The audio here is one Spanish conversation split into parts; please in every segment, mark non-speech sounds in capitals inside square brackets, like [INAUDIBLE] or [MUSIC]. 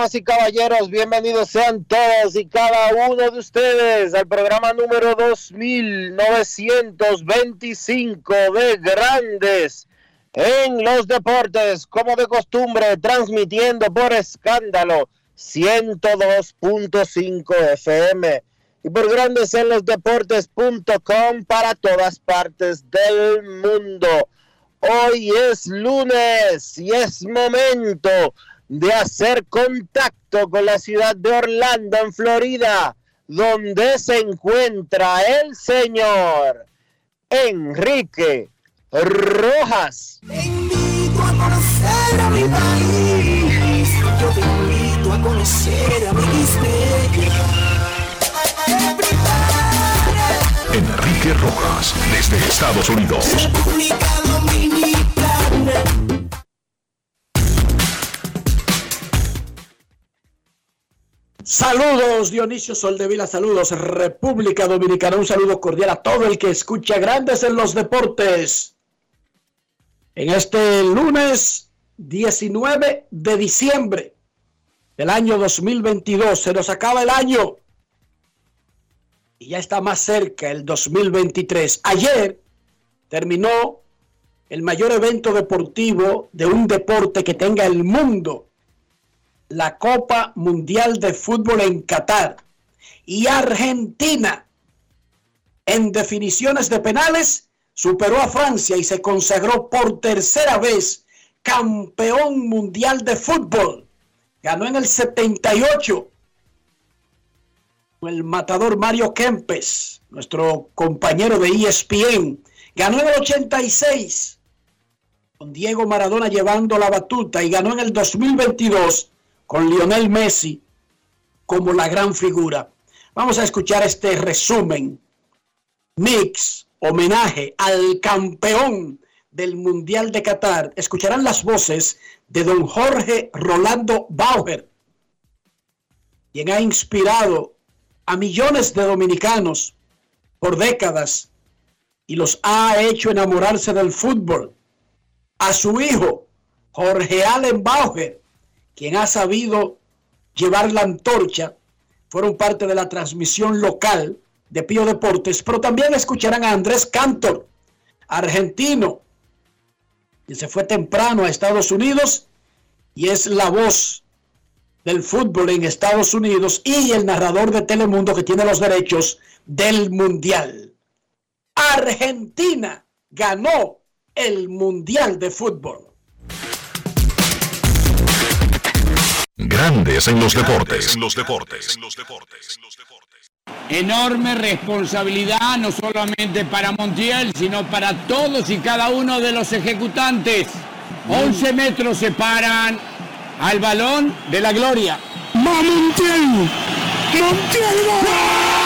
Damas y caballeros. Bienvenidos sean todos y cada uno de ustedes al programa número 2925 de Grandes en los Deportes, como de costumbre, transmitiendo por escándalo 102.5 FM y por Grandes en los Deportes.com para todas partes del mundo. Hoy es lunes y es momento de hacer contacto con la ciudad de Orlando, en Florida, donde se encuentra el señor Enrique Rojas. Te invito a conocer a mi país, yo te invito a conocer a mi Enrique Rojas, desde Estados Unidos. República Dominicana. Saludos Dionisio Soldevila, saludos República Dominicana, un saludo cordial a todo el que escucha Grandes en los Deportes. En este lunes 19 de diciembre del año 2022, se nos acaba el año y ya está más cerca el 2023. Ayer terminó el mayor evento deportivo de un deporte que tenga el mundo la Copa Mundial de Fútbol en Qatar. Y Argentina, en definiciones de penales, superó a Francia y se consagró por tercera vez campeón mundial de fútbol. Ganó en el 78 el matador Mario Kempes, nuestro compañero de ESPN, ganó en el 86 con Diego Maradona llevando la batuta y ganó en el 2022 con Lionel Messi como la gran figura. Vamos a escuchar este resumen, mix, homenaje al campeón del Mundial de Qatar. Escucharán las voces de don Jorge Rolando Bauer, quien ha inspirado a millones de dominicanos por décadas y los ha hecho enamorarse del fútbol. A su hijo, Jorge Allen Bauer, quien ha sabido llevar la antorcha, fueron parte de la transmisión local de Pío Deportes, pero también escucharán a Andrés Cantor, argentino, que se fue temprano a Estados Unidos y es la voz del fútbol en Estados Unidos y el narrador de Telemundo que tiene los derechos del Mundial. Argentina ganó el Mundial de Fútbol. Grandes en los deportes. En los deportes. Enorme responsabilidad, no solamente para Montiel, sino para todos y cada uno de los ejecutantes. 11 metros separan al balón de la gloria. ¡Va Montiel! ¡Montiel va!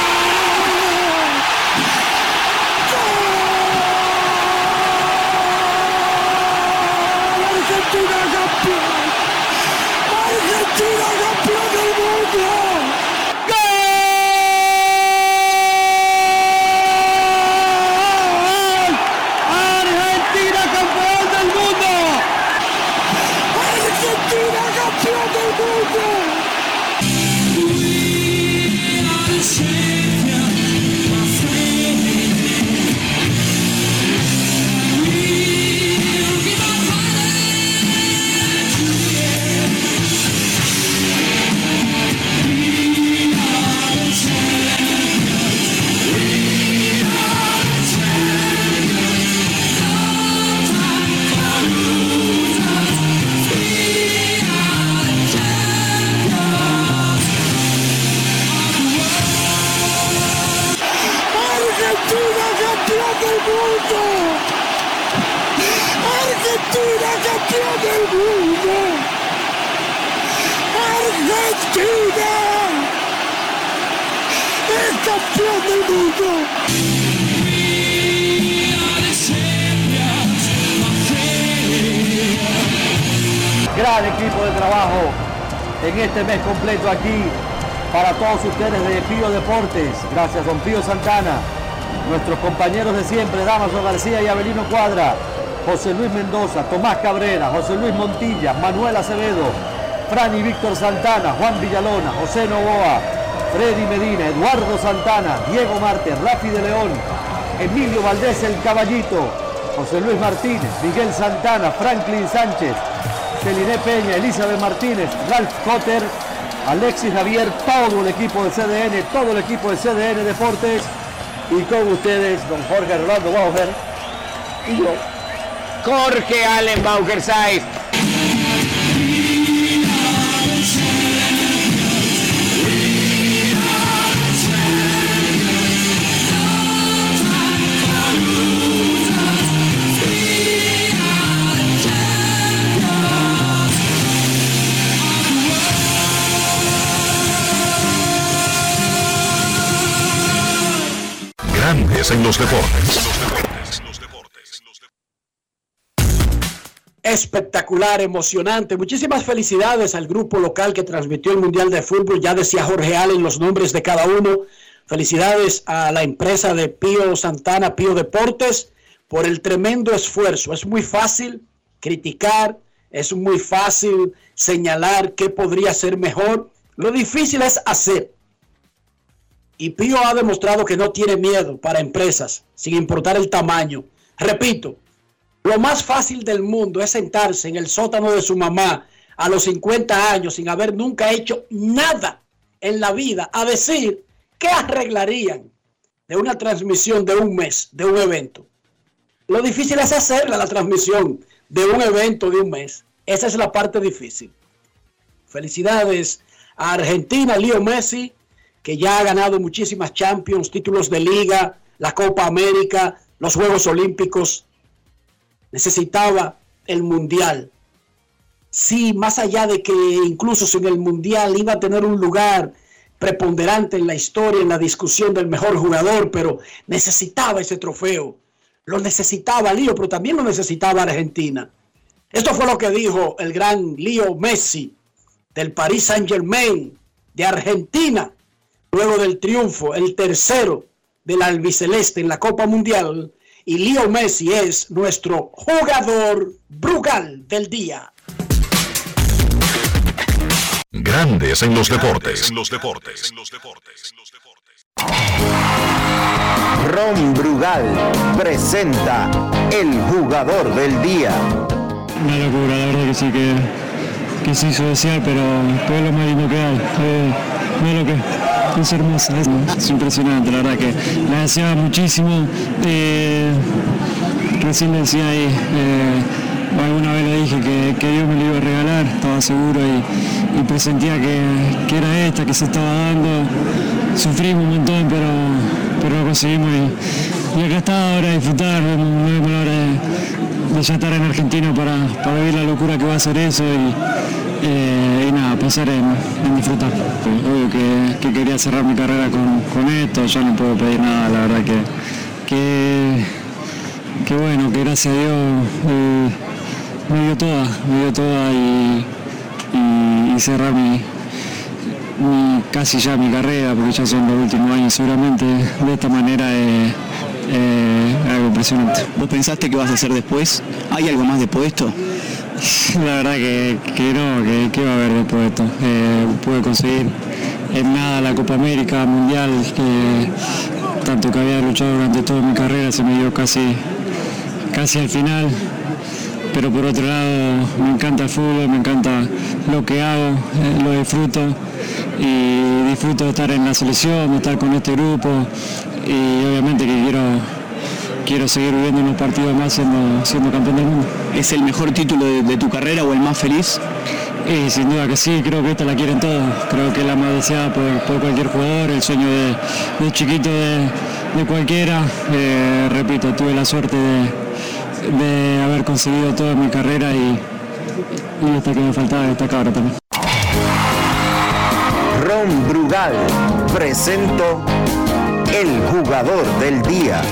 Argentina gran equipo de trabajo en este mes completo aquí para todos ustedes de Pío Deportes. Gracias, don Pío Santana, nuestros compañeros de siempre, Damaso García y Abelino Cuadra, José Luis Mendoza, Tomás Cabrera, José Luis Montilla, Manuel Acevedo, Fran y Víctor Santana, Juan Villalona, José Novoa, Freddy Medina, Eduardo Santana, Diego Marte, Rafi de León, Emilio Valdés el Caballito, José Luis Martínez, Miguel Santana, Franklin Sánchez, Celine Peña, Elizabeth Martínez, Ralph Cotter, Alexis Javier, todo el equipo de CDN, todo el equipo de CDN Deportes y con ustedes, don Jorge Rolando Bauer y yo. Jorge Allen Bauer Sáez. En los deportes. Espectacular, emocionante. Muchísimas felicidades al grupo local que transmitió el Mundial de Fútbol. Ya decía Jorge Allen los nombres de cada uno. Felicidades a la empresa de Pío Santana, Pío Deportes, por el tremendo esfuerzo. Es muy fácil criticar, es muy fácil señalar qué podría ser mejor. Lo difícil es hacer. Y Pío ha demostrado que no tiene miedo para empresas, sin importar el tamaño. Repito, lo más fácil del mundo es sentarse en el sótano de su mamá a los 50 años sin haber nunca hecho nada en la vida, a decir qué arreglarían de una transmisión de un mes, de un evento. Lo difícil es hacerla la transmisión de un evento de un mes. Esa es la parte difícil. Felicidades a Argentina, Leo Messi, que ya ha ganado muchísimas Champions, títulos de liga, la Copa América, los Juegos Olímpicos, necesitaba el Mundial. Sí, más allá de que incluso sin el Mundial iba a tener un lugar preponderante en la historia, en la discusión del mejor jugador, pero necesitaba ese trofeo. Lo necesitaba Lío, pero también lo necesitaba Argentina. Esto fue lo que dijo el gran Lío Messi del Paris Saint Germain de Argentina, luego del triunfo, el tercero del albiceleste en la Copa Mundial. Y Lío Messi es nuestro jugador Brugal del día. Grandes en los deportes. En los deportes. En los deportes. Ron Brugal presenta el jugador del día. Una locura, la verdad que sí que, que se hizo desear, pero fue lo más lindo que hay. Eh, lo que es hermosa, es, es, impresionante, la verdad que la deseaba muchísimo. Eh, recién decía ahí, eh, alguna vez le dije que, que, Dios me lo iba a regalar, estaba seguro y, y presentía que, que, era esta, que se estaba dando. Sufrimos un montón, pero, pero lo conseguimos y, y acá está ahora disfrutar, no vemos de, de, ya estar en Argentina para, para ver la locura que va a ser eso y, eh, nada, pensar en, disfrutar. Obvio que, que, quería cerrar mi carrera con, con, esto, ya no puedo pedir nada, la verdad que, que, bueno, que gracias a Dios eh, me dio toda, me dio toda y, y, cerrar mi, mi, casi ya mi carrera, porque ya son los últimos años seguramente, de esta manera es eh, algo impresionante. ¿Vos pensaste que vas a hacer después? ¿Hay algo más después de esto? [LAUGHS] La verdad que, que no, que, que, va a haber después de esto. Eh, pude conseguir en nada la Copa América Mundial, tanto que había luchado durante toda mi carrera, se me dio casi, casi al final. Pero por otro lado, me encanta el fútbol, me encanta lo que hago, eh, lo disfruto y disfruto de estar en la selección, de estar con este grupo y obviamente que quiero quiero seguir viviendo unos partidos más siendo, siendo campeón del mundo. ¿Es el mejor título de, de tu carrera o el más feliz? Y sin duda que sí, creo que esta la quieren todos. Creo que es la más deseada por, por cualquier jugador, el sueño de, de chiquito de, de cualquiera. Eh, repito, tuve la suerte de, de, haber conseguido toda mi carrera y, y esta que me faltaba destacar ahora también. Ron Brugal presento el jugador del día.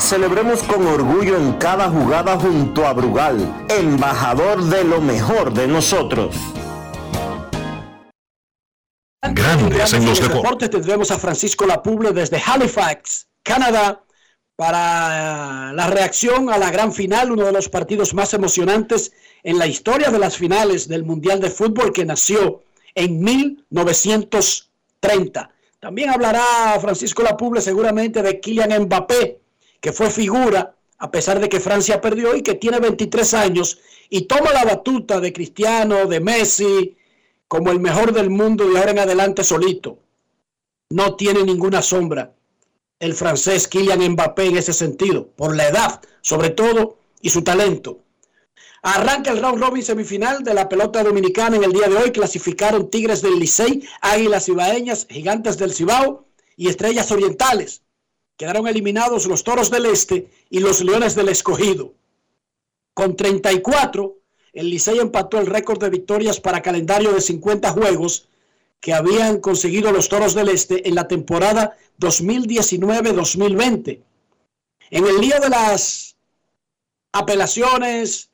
Celebremos con orgullo en cada jugada junto a Brugal, embajador de lo mejor de nosotros. Grandes en los deportes tendremos a Francisco Lapuble desde Halifax, Canadá, para la reacción a la gran final, uno de los partidos más emocionantes en la historia de las finales del Mundial de Fútbol que nació en 1930. También hablará Francisco Lapuble seguramente de Kylian Mbappé, que fue figura a pesar de que Francia perdió y que tiene 23 años y toma la batuta de Cristiano, de Messi, como el mejor del mundo de ahora en adelante solito. No tiene ninguna sombra el francés Kylian Mbappé en ese sentido, por la edad sobre todo y su talento. Arranca el round robin semifinal de la pelota dominicana en el día de hoy. Clasificaron Tigres del Licey, Águilas Ibaeñas, Gigantes del Cibao y Estrellas Orientales. Quedaron eliminados los Toros del Este y los Leones del Escogido. Con 34, el Licey empató el récord de victorias para calendario de 50 juegos que habían conseguido los Toros del Este en la temporada 2019-2020. En el lío de las apelaciones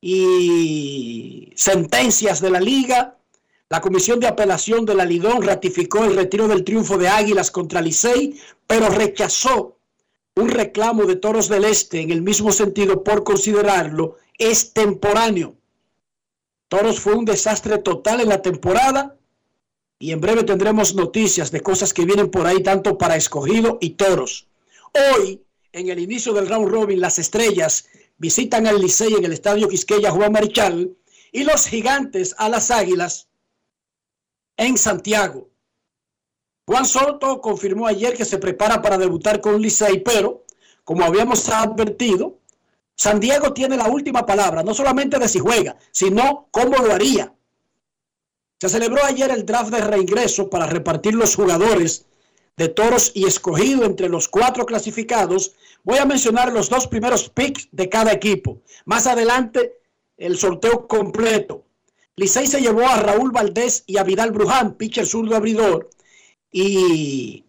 y sentencias de la liga, la Comisión de Apelación de la Lidón ratificó el retiro del triunfo de Águilas contra Licey, pero rechazó un reclamo de Toros del Este en el mismo sentido por considerarlo extemporáneo. Toros fue un desastre total en la temporada y en breve tendremos noticias de cosas que vienen por ahí tanto para escogido y toros. Hoy, en el inicio del round robin, las estrellas visitan al Licey en el estadio Quisqueya Juan Marichal y los gigantes a las águilas en Santiago. Juan Soto confirmó ayer que se prepara para debutar con Licey, pero como habíamos advertido, San Diego tiene la última palabra, no solamente de si juega, sino cómo lo haría. Se celebró ayer el draft de reingreso para repartir los jugadores de toros y escogido entre los cuatro clasificados. Voy a mencionar los dos primeros picks de cada equipo. Más adelante, el sorteo completo. Licey se llevó a Raúl Valdés y a Vidal Bruján, pitcher zurdo abridor y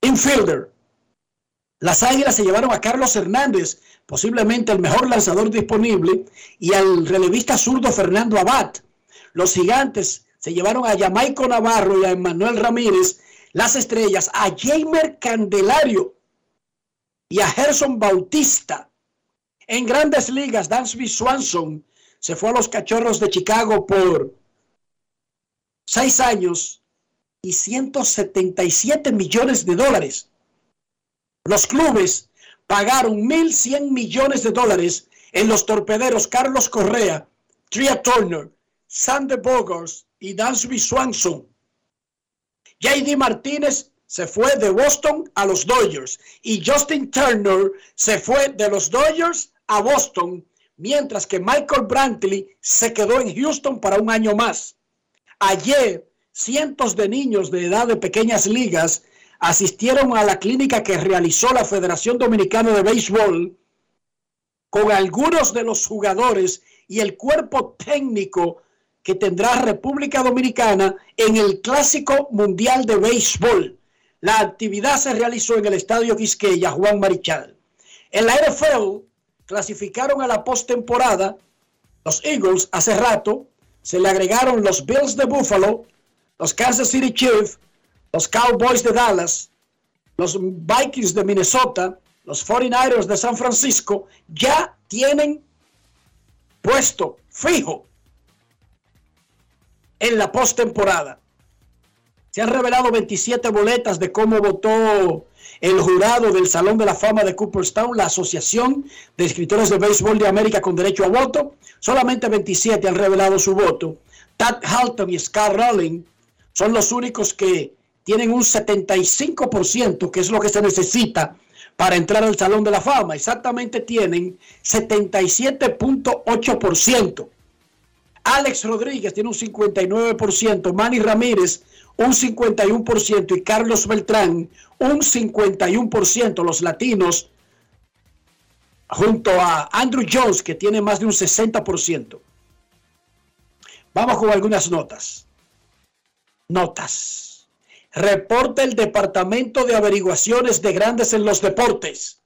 infielder. Las Águilas se llevaron a Carlos Hernández, posiblemente el mejor lanzador disponible, y al relevista zurdo Fernando Abad. Los gigantes se llevaron a Jamaico Navarro y a Emmanuel Ramírez, las estrellas, a Jamer Candelario y a Gerson Bautista. En grandes ligas, Dansby Swanson se fue a los Cachorros de Chicago por seis años y 177 millones de dólares. Los clubes pagaron 1.100 millones de dólares en los torpederos Carlos Correa, Tria Turner, Sander Bogers y Dansby Swanson. JD Martínez se fue de Boston a los Dodgers y Justin Turner se fue de los Dodgers a Boston, mientras que Michael Brantley se quedó en Houston para un año más. Ayer, cientos de niños de edad de pequeñas ligas asistieron a la clínica que realizó la Federación Dominicana de Béisbol con algunos de los jugadores y el cuerpo técnico que tendrá República Dominicana en el Clásico Mundial de Béisbol. La actividad se realizó en el Estadio Quisqueya Juan Marichal. En la clasificaron a la postemporada los Eagles hace rato, se le agregaron los Bills de Buffalo, los Kansas City Chiefs, los Cowboys de Dallas, los Vikings de Minnesota, los 49ers de San Francisco, ya tienen puesto fijo en la postemporada. Se han revelado 27 boletas de cómo votó el jurado del Salón de la Fama de Cooperstown, la Asociación de Escritores de Béisbol de América con derecho a voto. Solamente 27 han revelado su voto. Tad Halton y Scott Rowling son los únicos que tienen un 75%, que es lo que se necesita para entrar al Salón de la Fama. Exactamente tienen 77.8%. Alex Rodríguez tiene un 59%, Manny Ramírez un 51% y Carlos Beltrán un 51%. Los latinos junto a Andrew Jones que tiene más de un 60%. Vamos con algunas notas. Notas. Reporta el Departamento de Averiguaciones de Grandes en los Deportes.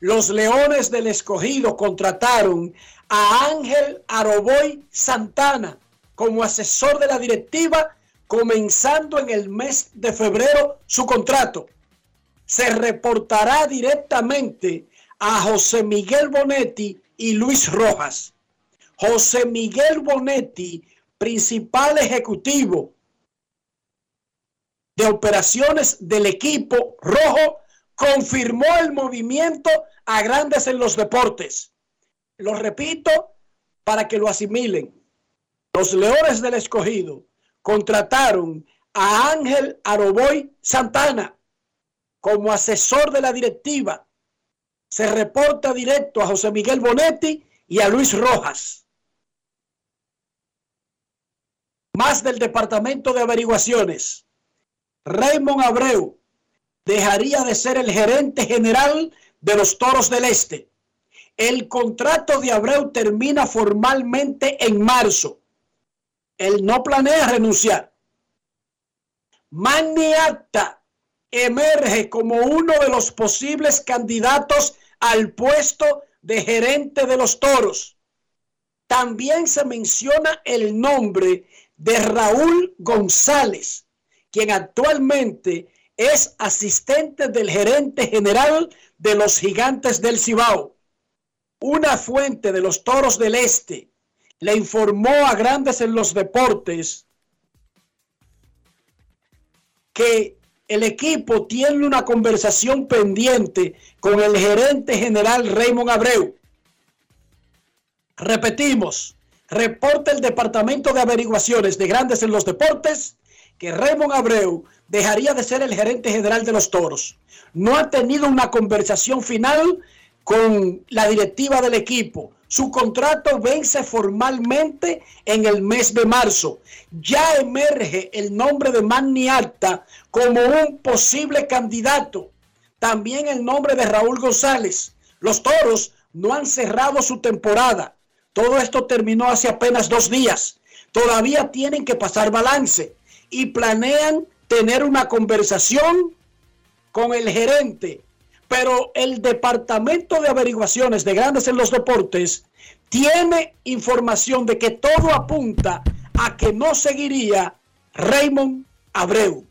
Los Leones del Escogido contrataron a Ángel Aroboy Santana como asesor de la directiva comenzando en el mes de febrero su contrato. Se reportará directamente a José Miguel Bonetti y Luis Rojas. José Miguel Bonetti, principal ejecutivo de operaciones del equipo rojo confirmó el movimiento a grandes en los deportes. Lo repito para que lo asimilen. Los Leones del Escogido contrataron a Ángel Aroboy Santana como asesor de la directiva. Se reporta directo a José Miguel Bonetti y a Luis Rojas. Más del Departamento de Averiguaciones. Raymond Abreu dejaría de ser el gerente general de los Toros del Este. El contrato de Abreu termina formalmente en marzo. Él no planea renunciar. Magni emerge como uno de los posibles candidatos al puesto de gerente de los toros. También se menciona el nombre de Raúl González, quien actualmente es asistente del gerente general de los gigantes del Cibao. Una fuente de los Toros del Este le informó a Grandes en los Deportes que el equipo tiene una conversación pendiente con el gerente general Raymond Abreu. Repetimos, reporta el Departamento de Averiguaciones de Grandes en los Deportes que Raymond Abreu dejaría de ser el gerente general de los toros. No ha tenido una conversación final con la directiva del equipo. Su contrato vence formalmente en el mes de marzo. Ya emerge el nombre de Manny Acta como un posible candidato. También el nombre de Raúl González. Los toros no han cerrado su temporada. Todo esto terminó hace apenas dos días. Todavía tienen que pasar balance y planean tener una conversación con el gerente. Pero el Departamento de Averiguaciones de Grandes en los Deportes tiene información de que todo apunta a que no seguiría Raymond Abreu.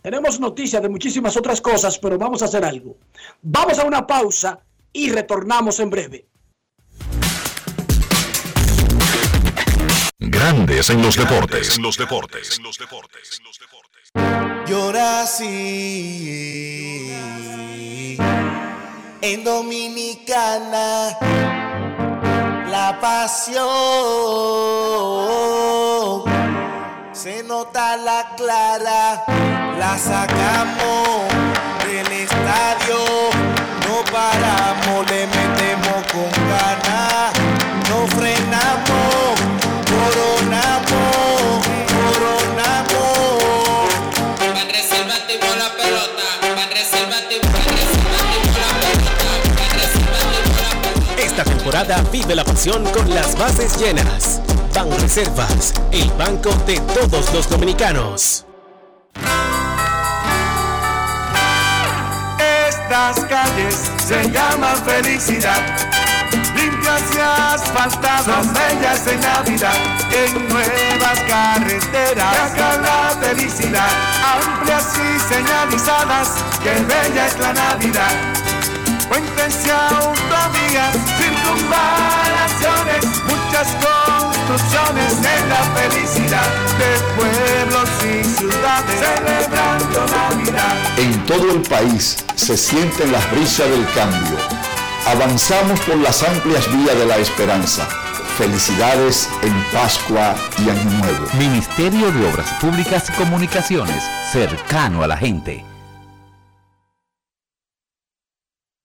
Tenemos noticias de muchísimas otras cosas, pero vamos a hacer algo. Vamos a una pausa y retornamos en breve. Grandes en los deportes. En los deportes. En los deportes. Yo nací en Dominicana. La pasión se nota la clara. La sacamos del estadio. No paramos, le metemos con ganas. Temporada vive la pasión con las bases llenas. Ban Reservas, el banco de todos los dominicanos. Estas calles se llaman felicidad. Limpias y asfaltadas, bellas en Navidad. En nuevas carreteras, acá la felicidad. Amplias y señalizadas, que bella es la Navidad. Puentes y autovías, circunvalaciones, muchas construcciones en la felicidad de pueblos y ciudades celebrando Navidad. En todo el país se sienten las brisas del cambio. Avanzamos por las amplias vías de la esperanza. Felicidades en Pascua y Año Nuevo. Ministerio de Obras Públicas y Comunicaciones, cercano a la gente.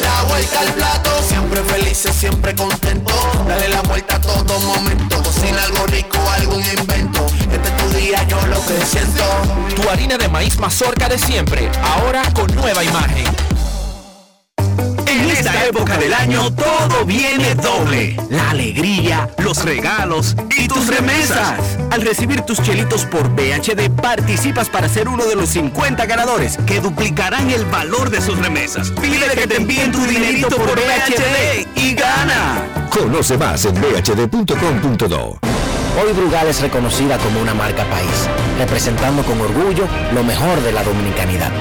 La vuelta al plato, siempre felices, siempre contento. Dale la vuelta a todo momento. Cocina algo rico, algún invento. Este es tu día, yo lo que siento. Tu harina de maíz mazorca de siempre, ahora con nueva imagen. Esta época del año todo viene doble. La alegría, los regalos y tus remesas. Al recibir tus chelitos por BHD participas para ser uno de los 50 ganadores que duplicarán el valor de sus remesas. Pide que te envíen tu dinerito por BHD y gana. Conoce más en bhd.com.do. Hoy Brugal es reconocida como una marca país, representando con orgullo lo mejor de la dominicanidad.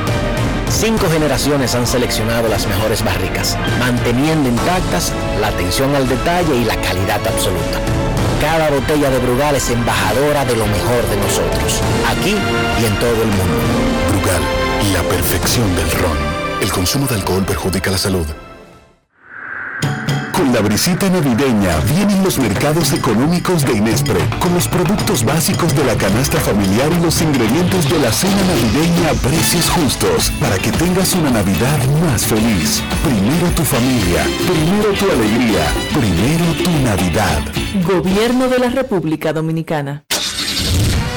Cinco generaciones han seleccionado las mejores barricas, manteniendo intactas la atención al detalle y la calidad absoluta. Cada botella de Brugal es embajadora de lo mejor de nosotros, aquí y en todo el mundo. Brugal, la perfección del ron. El consumo de alcohol perjudica la salud. Con la brisita navideña vienen los mercados económicos de Inespre, con los productos básicos de la canasta familiar y los ingredientes de la cena navideña a precios justos, para que tengas una Navidad más feliz. Primero tu familia, primero tu alegría, primero tu Navidad. Gobierno de la República Dominicana.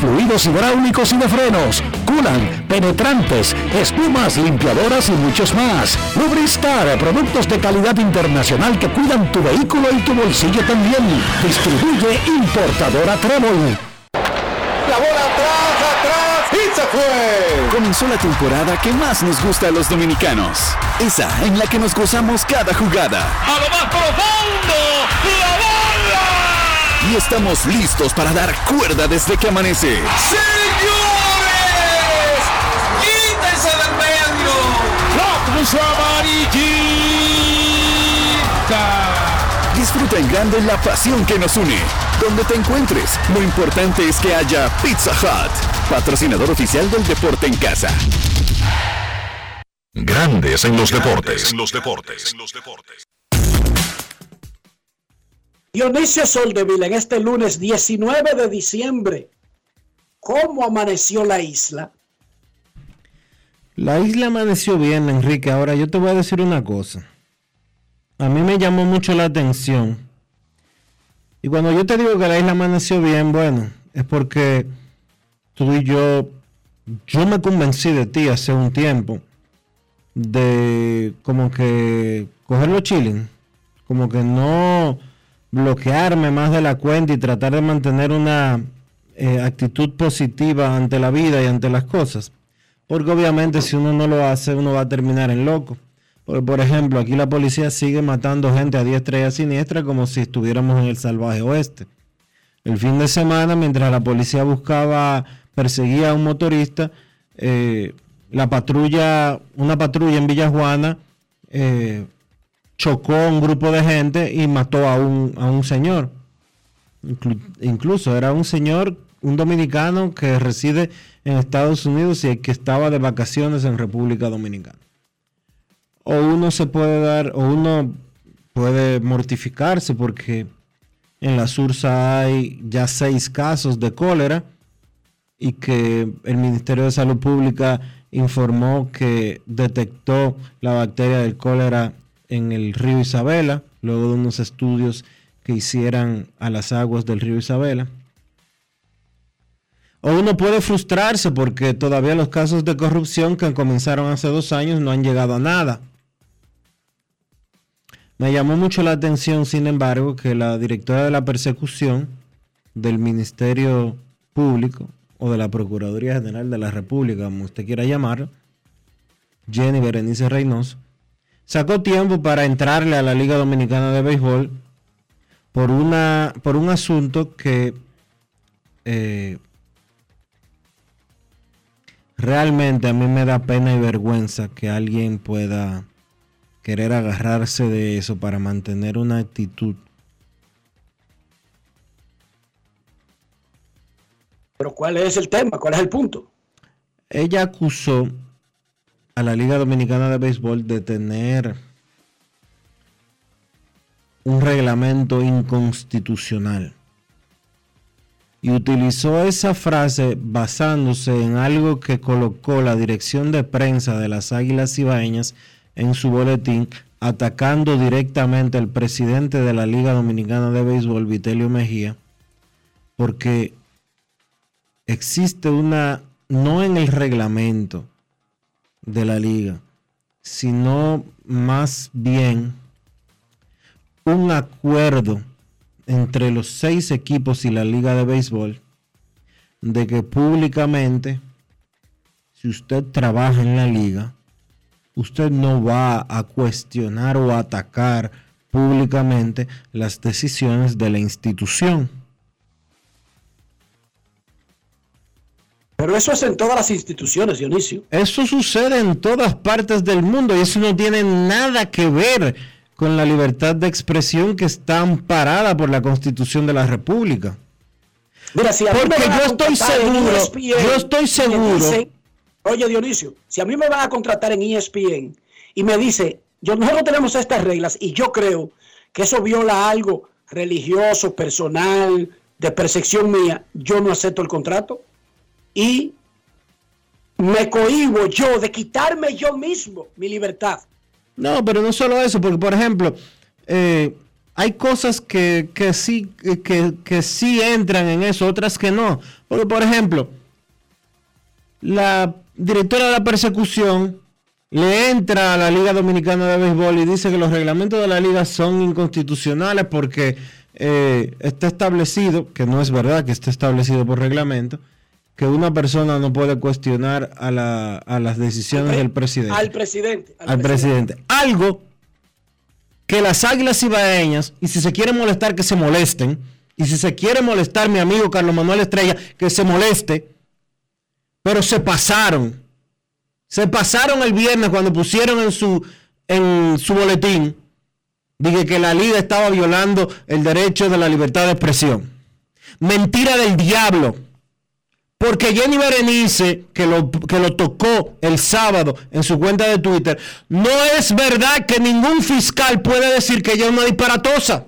fluidos hidráulicos y de frenos, culan, penetrantes, espumas, limpiadoras y muchos más. Lubristar, productos de calidad internacional que cuidan tu vehículo y tu bolsillo también. Distribuye importadora Trébol. la bola atrás, atrás y se fue. Comenzó la temporada que más nos gusta a los dominicanos. Esa en la que nos gozamos cada jugada. A lo más profundo, la bola. Y estamos listos para dar cuerda desde que amanece. ¡Señores! ¡Quítense del medio! ¡La cruz Disfruta en grande la pasión que nos une. Donde te encuentres, lo importante es que haya Pizza Hut, patrocinador oficial del deporte en casa. Grandes en los deportes. En los deportes. Dionisio Soldevila en este lunes 19 de diciembre. ¿Cómo amaneció la isla? La isla amaneció bien, Enrique. Ahora yo te voy a decir una cosa. A mí me llamó mucho la atención. Y cuando yo te digo que la isla amaneció bien, bueno, es porque tú y yo, yo me convencí de ti hace un tiempo de como que cogerlo chilling, como que no bloquearme más de la cuenta y tratar de mantener una eh, actitud positiva ante la vida y ante las cosas. Porque obviamente si uno no lo hace, uno va a terminar en loco. Por ejemplo, aquí la policía sigue matando gente a diestra y a siniestra como si estuviéramos en el salvaje oeste. El fin de semana, mientras la policía buscaba, perseguía a un motorista, eh, la patrulla, una patrulla en Villa Juana, eh, chocó a un grupo de gente y mató a un, a un señor. incluso era un señor, un dominicano que reside en Estados Unidos y que estaba de vacaciones en República Dominicana. O uno se puede dar, o uno puede mortificarse porque en la Sursa hay ya seis casos de cólera y que el Ministerio de Salud Pública informó que detectó la bacteria del cólera en el río Isabela, luego de unos estudios que hicieran a las aguas del río Isabela. O uno puede frustrarse porque todavía los casos de corrupción que comenzaron hace dos años no han llegado a nada. Me llamó mucho la atención, sin embargo, que la directora de la persecución del Ministerio Público o de la Procuraduría General de la República, como usted quiera llamarlo, Jenny Berenice Reynoso, sacó tiempo para entrarle a la Liga Dominicana de Béisbol por, una, por un asunto que eh, realmente a mí me da pena y vergüenza que alguien pueda querer agarrarse de eso para mantener una actitud. Pero ¿cuál es el tema? ¿Cuál es el punto? Ella acusó a la Liga Dominicana de Béisbol de tener un reglamento inconstitucional. Y utilizó esa frase basándose en algo que colocó la dirección de prensa de las Águilas Ibaeñas en su boletín, atacando directamente al presidente de la Liga Dominicana de Béisbol, Vitelio Mejía, porque existe una, no en el reglamento de la liga, sino más bien un acuerdo entre los seis equipos y la liga de béisbol de que públicamente, si usted trabaja en la liga, usted no va a cuestionar o atacar públicamente las decisiones de la institución. Pero eso es en todas las instituciones, Dionisio. Eso sucede en todas partes del mundo y eso no tiene nada que ver con la libertad de expresión que está amparada por la Constitución de la República. Mira, si Porque yo estoy seguro, yo estoy seguro. oye Dionisio, si a mí me van a contratar en ESPN y me dice, yo nosotros tenemos estas reglas y yo creo que eso viola algo religioso, personal, de percepción mía, yo no acepto el contrato y me cohibo yo de quitarme yo mismo mi libertad no, pero no solo eso, porque por ejemplo, eh, hay cosas que, sí, que, que sí entran en eso, otras que no. Porque por ejemplo, la directora de la persecución le entra a la Liga Dominicana de Béisbol y dice que los reglamentos de la liga son inconstitucionales porque eh, está establecido, que no es verdad que esté establecido por reglamento, que una persona no puede cuestionar a, la, a las decisiones Al del presidente. Al presidente. al presidente. Algo que las águilas ibaeñas, y si se quiere molestar, que se molesten, y si se quiere molestar mi amigo Carlos Manuel Estrella, que se moleste, pero se pasaron. Se pasaron el viernes cuando pusieron en su, en su boletín, dije que la liga estaba violando el derecho de la libertad de expresión. Mentira del diablo. Porque Jenny Berenice, que lo, que lo tocó el sábado en su cuenta de Twitter, no es verdad que ningún fiscal puede decir que ella es una disparatosa.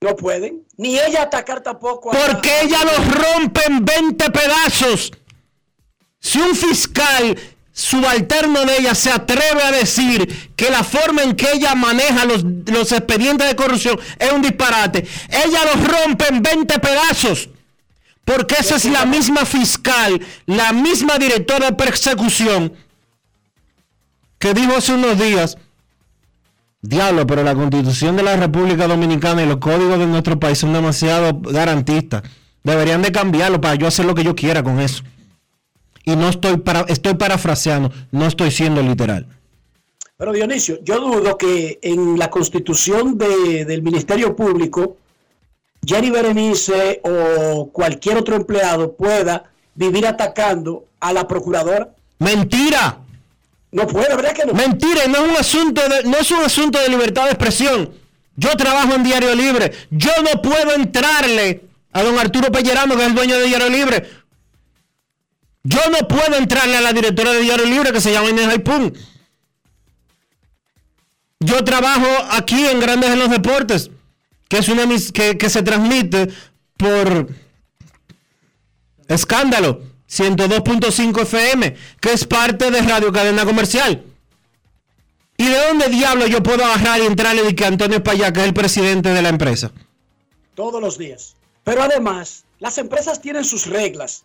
No pueden. Ni ella atacar tampoco. a- Porque ella los rompe en 20 pedazos. Si un fiscal subalterno de ella se atreve a decir que la forma en que ella maneja los, los expedientes de corrupción es un disparate, ella los rompe en 20 pedazos. Porque esa es la misma fiscal, la misma directora de persecución que dijo hace unos días, diablo, pero la constitución de la República Dominicana y los códigos de nuestro país son demasiado garantistas. Deberían de cambiarlo para yo hacer lo que yo quiera con eso. Y no estoy para, estoy parafraseando, no estoy siendo literal. Pero Dionisio, yo dudo que en la constitución de- del Ministerio Público, Jenny Berenice o cualquier otro empleado pueda vivir atacando a la procuradora. Mentira. No puede, ¿verdad que no? Mentira, no es un asunto de, no es un asunto de libertad de expresión. Yo trabajo en Diario Libre. Yo no puedo entrarle a don Arturo Pellerano, que es el dueño de Diario Libre. Yo no puedo entrarle a la directora de Diario Libre que se llama Inés Haipún. Yo trabajo aquí en Grandes en los Deportes, que es una que, que se transmite por Escándalo 102.5 FM, que es parte de Radio Cadena Comercial. ¿Y de dónde diablo yo puedo agarrar y entrarle de que Antonio Payá, que es el presidente de la empresa? Todos los días. Pero además, las empresas tienen sus reglas.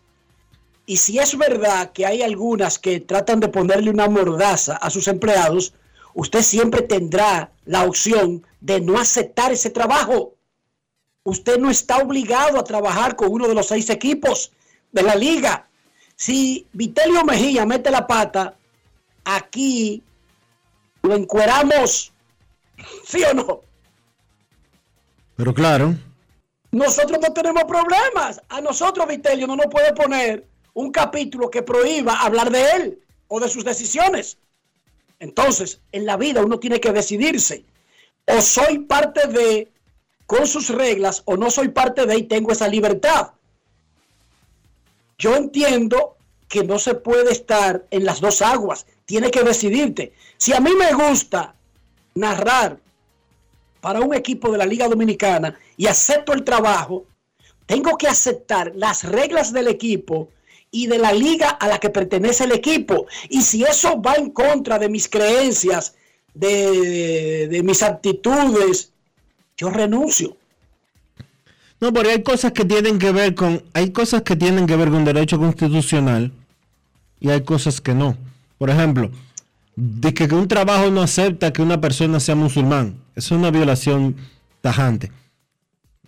Y si es verdad que hay algunas que tratan de ponerle una mordaza a sus empleados, usted siempre tendrá la opción de no aceptar ese trabajo. Usted no está obligado a trabajar con uno de los seis equipos de la liga. Si Vitelio Mejía mete la pata, aquí lo encueramos. ¿Sí o no? Pero claro, Nosotros no tenemos problemas. A nosotros, Vitelio, no nos puede poner un capítulo que prohíba hablar de él o de sus decisiones. Entonces, en la vida uno tiene que decidirse. O soy parte de, con sus reglas, o no soy parte de y tengo esa libertad. Yo entiendo que no se puede estar en las dos aguas. Tiene que decidirte. Si a mí me gusta narrar para un equipo de la Liga Dominicana y acepto el trabajo, tengo que aceptar las reglas del equipo y de la liga a la que pertenece el equipo. Y si eso va en contra de mis creencias, de, de mis actitudes, yo renuncio. No, porque hay cosas que tienen que ver con, hay cosas que tienen que ver con derecho constitucional y hay cosas que no. Por ejemplo, de que, un trabajo no acepta que una persona sea musulmán. Es una violación tajante.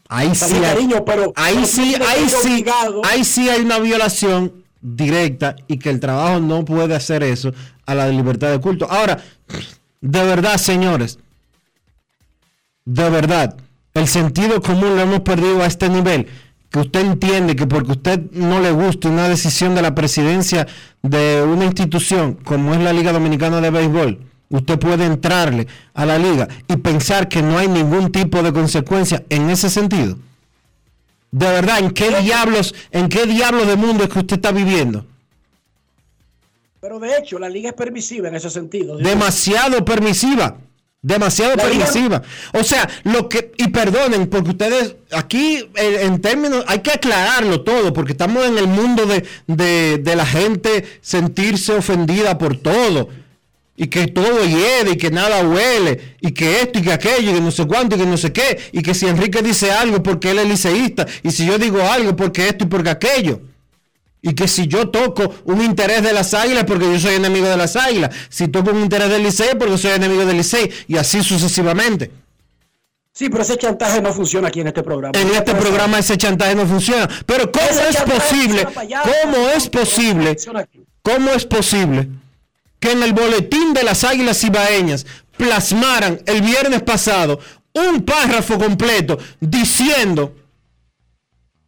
Ahí sí, hay, cariño, pero- ahí sí, ahí sí, ahí sí hay una violación directa y que el trabajo no puede hacer eso a la libertad de culto. Ahora, de verdad, señores, de verdad, el sentido común lo hemos perdido a este nivel. Que usted entiende que porque usted no le gusta una decisión de la presidencia de una institución como es la Liga Dominicana de Béisbol, usted puede entrarle a la liga y pensar que no hay ningún tipo de consecuencia en ese sentido. De verdad, ¿en qué diablos, en qué diablos de mundo es que usted está viviendo? Pero de hecho, la liga es permisiva en ese sentido. demasiado permisiva. Demasiado La liga- permisiva. O sea, lo que, y perdonen, porque ustedes, aquí eh, en términos, hay que aclararlo todo, porque estamos en el mundo de, de- de la gente sentirse ofendida por todo. Y que todo hiede, y que nada huele, y que esto y que aquello, y que no sé cuánto, y que no sé qué, y que si Enrique dice algo porque él es liceísta, y si yo digo algo porque esto y porque aquello. Y que si yo toco un interés de las águilas porque yo soy enemigo de las águilas. Si toco un interés del Licey porque soy enemigo del Licey. Y así sucesivamente. Sí, pero ese chantaje no funciona aquí en este programa. En este programa ese chantaje no funciona. Pero ¿cómo es posible? ¿Cómo es posible? ¿Cómo es posible que en el boletín de las Águilas Ibaeñas plasmaran el viernes pasado un párrafo completo diciendo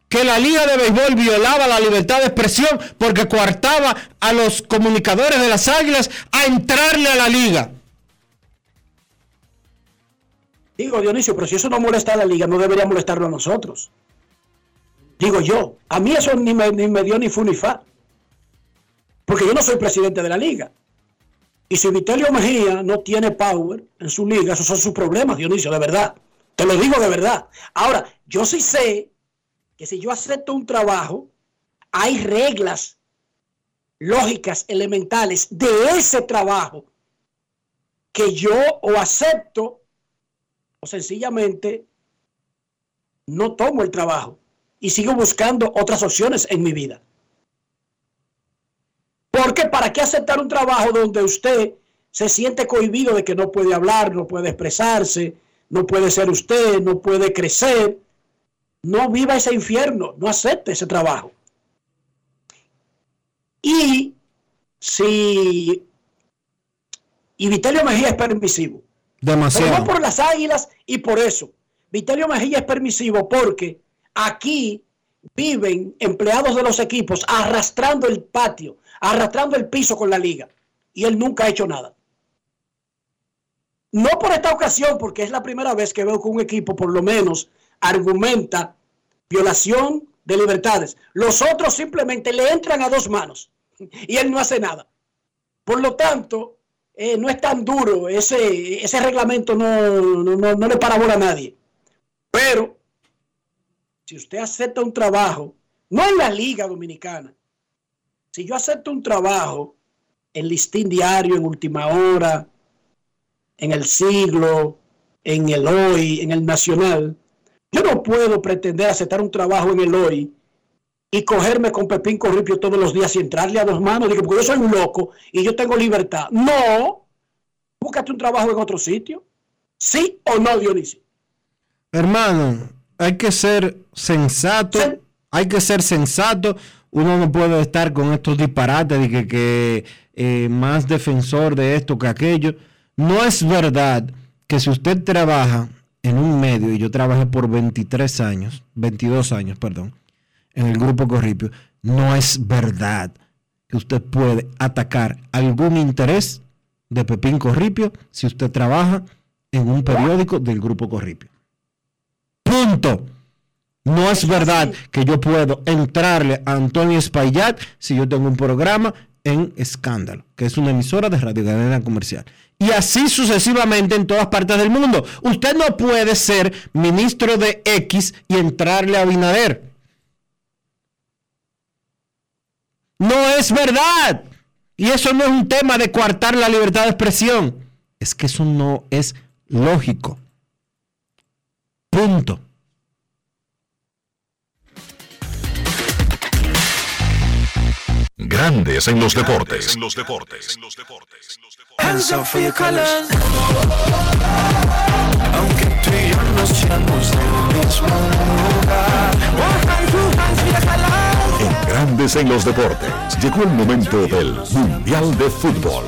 que la Liga de Béisbol violaba la libertad de expresión porque coartaba a los comunicadores de las Águilas a entrarle a la liga. Digo, Dionisio, pero si eso no molesta a la liga, no debería molestarlo a nosotros. Digo yo, a mí eso ni me, ni me dio ni fu ni fa. Porque yo no soy presidente de la liga. Y si Vitelio Mejía no tiene power en su liga, esos son sus problemas, Dionisio, de verdad. Te lo digo de verdad. Ahora, yo sí sé que si yo acepto un trabajo, hay reglas lógicas, elementales de ese trabajo que yo o acepto o sencillamente no tomo el trabajo y sigo buscando otras opciones en mi vida. Porque ¿para qué aceptar un trabajo donde usted se siente cohibido de que no puede hablar, no puede expresarse, no puede ser usted, no puede crecer? no viva ese infierno, no acepte ese trabajo. Y si y Vitelio Mejía es permisivo. Demasiado. Pero no por las águilas y por eso. Vitelio Mejía es permisivo porque aquí viven empleados de los equipos arrastrando el patio, arrastrando el piso con la liga. Y él nunca ha hecho nada. No por esta ocasión, porque es la primera vez que veo que un equipo, por lo menos, argumenta violación de libertades. Los otros simplemente le entran a dos manos y él no hace nada. Por lo tanto, eh, no es tan duro, ese, ese reglamento no, no, no le parabola a nadie. Pero, si usted acepta un trabajo, no en la Liga Dominicana, si yo acepto un trabajo en listín diario, en última hora, en el siglo, en el hoy, en el nacional, yo no puedo pretender aceptar un trabajo en el hoy y cogerme con Pepín Corripio todos los días y entrarle a dos manos, digo, porque yo soy un loco y yo tengo libertad. No, búscate un trabajo en otro sitio. ¿Sí o no, Dionisio? Hermano, hay que ser sensato, hay que ser sensato. Uno no puede estar con estos disparates de que, eh, más defensor de esto que aquello. No es verdad que si usted trabaja en un medio, y yo trabajé por 23 años, 22 años, perdón, en el grupo Corripio, no es verdad que usted puede atacar algún interés de Pepín Corripio si usted trabaja en un periódico del grupo Corripio. Punto. No es verdad que yo puedo entrarle a Antonio Espaillat si yo tengo un programa en Escándalo, que es una emisora de radio cadena comercial. Y así sucesivamente en todas partes del mundo. Usted no puede ser ministro de X y entrarle a Binader. No es verdad. Y eso no es un tema de coartar la libertad de expresión. Es que eso no es lógico. Punto. Grandes en los deportes. En los deportes. Hands up for your colors. Aunque tú y yo nos seamos del mismo lugar. En Grandes en los deportes. Llegó el momento del Mundial de Fútbol.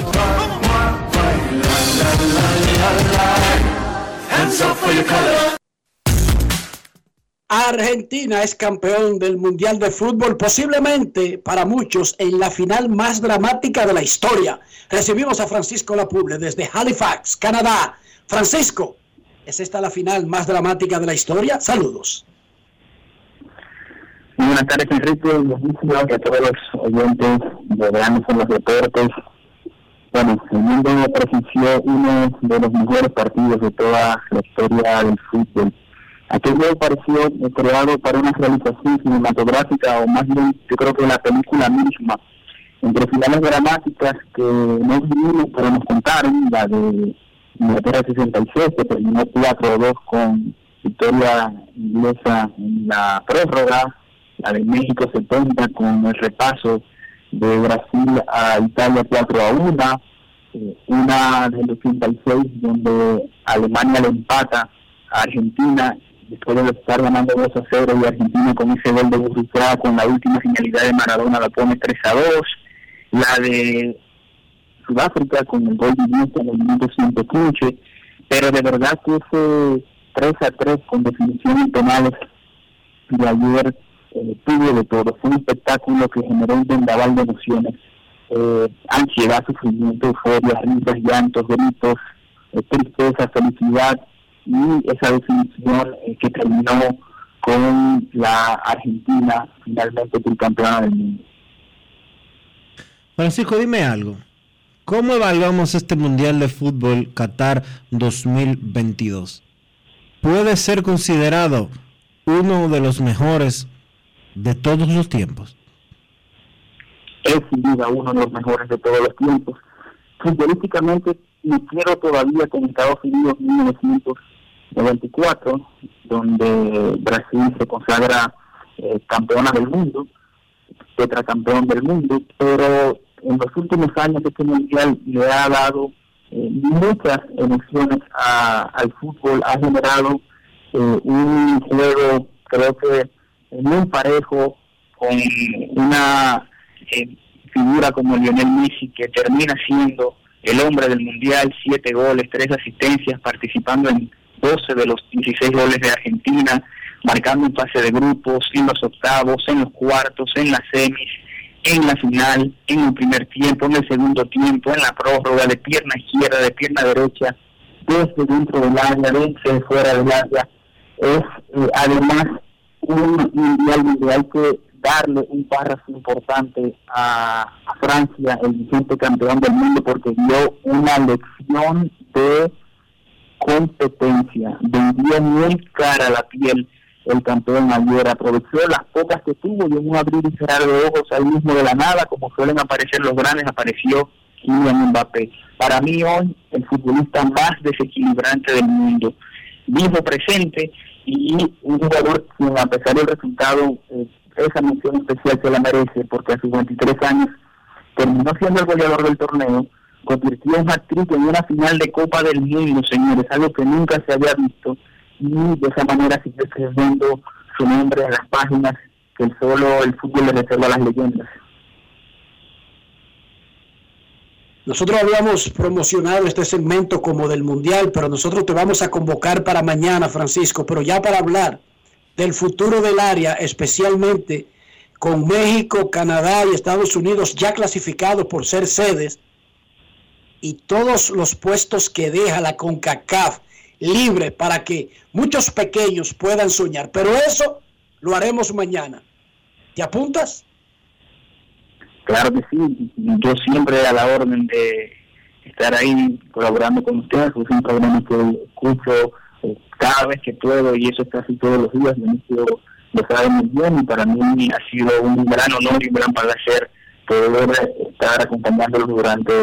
Hands up for your colors. Argentina es campeón del Mundial de Fútbol, posiblemente para muchos en la final más dramática de la historia. Recibimos a Francisco Lapuble desde Halifax, Canadá. Francisco, ¿es esta la final más dramática de la historia? Saludos. Buenas tardes, Enrique. Y a todos los oyentes de Grandes en los Deportes. Bueno, el mundo presenció uno de los mejores partidos de toda la historia del fútbol Aquello pareció creado para una realización cinematográfica, o más bien, yo creo que la película misma, entre finales dramáticas que no vimos, pero nos contaron, la de Inglaterra 66, que terminó 4-2 con victoria inglesa en la prórroga, la de México 70 con el repaso de Brasil a Italia 4 a 1, eh, una del 86 donde Alemania le empata a Argentina después de estar ganando 2 a 0 y Argentina con ese gol de Burruchaga con la última finalidad de Maradona la pone 3 a 2, la de Sudáfrica con el gol de Iniesta en el minuto 115, pero de verdad que ese 3 a 3 con definiciones penales de ayer eh, tuvo de todo, fue un espectáculo que generó un vendaval de emociones, eh, ansiedad, sufrimiento, euforia, risas, llantos, gritos, eh, tristeza, felicidad, y esa definición eh, que terminó con la Argentina finalmente campeona del mundo. Francisco, dime algo. ¿Cómo evaluamos este Mundial de Fútbol Qatar 2022? ¿Puede ser considerado uno de los mejores de todos los tiempos? Es sin duda uno de los mejores de todos los tiempos. Futbolísticamente me quiero todavía con Estados Unidos 1994, donde Brasil se consagra eh, campeona del mundo, tetracampeón del mundo, pero en los últimos años este mundial le ha dado eh, muchas emociones al fútbol, ha generado eh, un juego creo que muy parejo con una figura como Lionel Messi que termina siendo el hombre del Mundial, siete goles, tres asistencias, participando en 12 de los 16 goles de Argentina, marcando un pase de grupos, en los octavos, en los cuartos, en las semis, en la final, en el primer tiempo, en el segundo tiempo, en la prórroga, de pierna izquierda, de pierna derecha, desde dentro del área, desde fuera del área. Es eh, además un mundial hay que darle un párrafo importante a, Francia, el vigente campeón del mundo, porque dio una lección de competencia, vendió muy cara la piel el campeón ayer, aprovechó las pocas que tuvo y en un abrir y cerrar de ojos ahí mismo de la nada, como suelen aparecer los grandes, apareció Kylian Mbappé. Para mí hoy el futbolista más desequilibrante del mundo, vivo presente y un jugador que a pesar del resultado eh, esa mención especial se la merece porque a sus 23 años terminó siendo el goleador del torneo, convirtió un hat-trick en una final de Copa del Mundo, señores, algo que nunca se había visto y de esa manera sigue escribiendo su nombre en las páginas que solo el fútbol le reserva a las leyendas. Nosotros habíamos promocionado este segmento como del Mundial, pero nosotros te vamos a convocar para mañana, Francisco, pero ya para hablar del futuro del área, especialmente con México, Canadá y Estados Unidos ya clasificados por ser sedes y todos los puestos que deja la CONCACAF libre para que muchos pequeños puedan soñar. Pero eso lo haremos mañana. ¿Te apuntas? Claro que sí. Yo siempre a la orden de estar ahí colaborando con ustedes. Es un programa que escucho cada vez que puedo, y eso es casi todos los días, inicio lo sabe muy bien y para mí ha sido un gran honor y un gran placer poder estar acompañándolos durante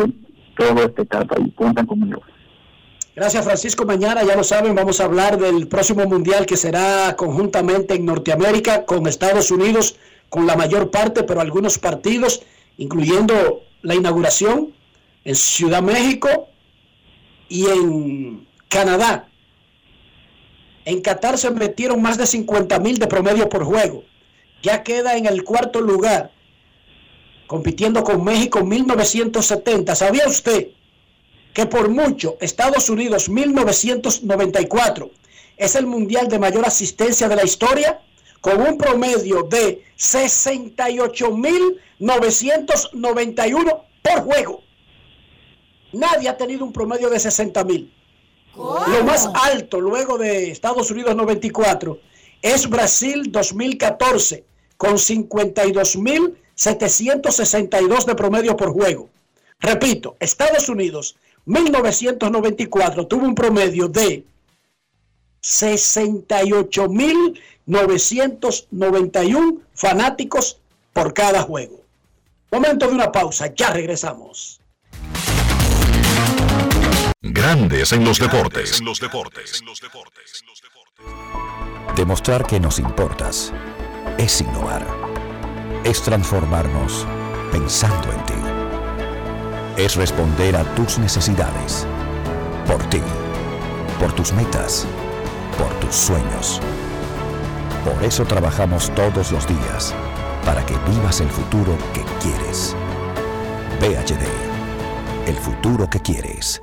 todo este etapa y cuentan conmigo. Gracias Francisco. Mañana, ya lo saben, vamos a hablar del próximo mundial que será conjuntamente en Norteamérica con Estados Unidos, con la mayor parte, pero algunos partidos, incluyendo la inauguración en Ciudad México y en Canadá. En Qatar se metieron más de 50 mil de promedio por juego. Ya queda en el cuarto lugar, compitiendo con México 1970. ¿Sabía usted que por mucho Estados Unidos 1994 es el mundial de mayor asistencia de la historia? Con un promedio de 68.991 por juego. Nadie ha tenido un promedio de 60 mil. Lo más alto luego de Estados Unidos 94 es Brasil 2014 con 52.762 de promedio por juego. Repito, Estados Unidos 1994 tuvo un promedio de 68.991 fanáticos por cada juego. Momento de una pausa, ya regresamos. Grandes en los deportes. Demostrar que nos importas es innovar. Es transformarnos pensando en ti. Es responder a tus necesidades. Por ti. Por tus metas. Por tus sueños. Por eso trabajamos todos los días, para que vivas el futuro que quieres. PHD, el futuro que quieres.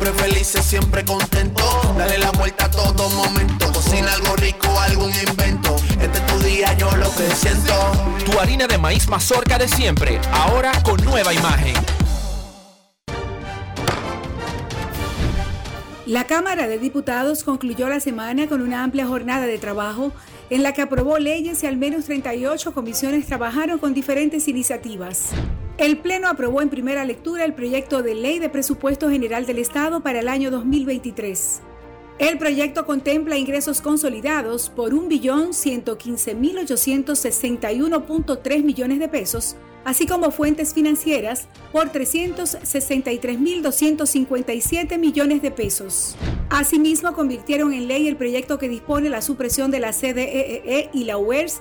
siempre felices, siempre contento. Dale la vuelta a todo momento. Cocina algo rico, algún invento. Este es tu día, yo lo que siento. Tu harina de maíz mazorca de siempre, ahora con nueva imagen. La Cámara de Diputados concluyó la semana con una amplia jornada de trabajo en la que aprobó leyes y al menos 38 comisiones trabajaron con diferentes iniciativas. El Pleno aprobó en primera lectura el proyecto de ley de presupuesto general del Estado para el año 2023. El proyecto contempla ingresos consolidados por 1.115.861.3 millones de pesos, así como fuentes financieras por 363.257 millones de pesos. Asimismo, convirtieron en ley el proyecto que dispone la supresión de la CDEE y la UERS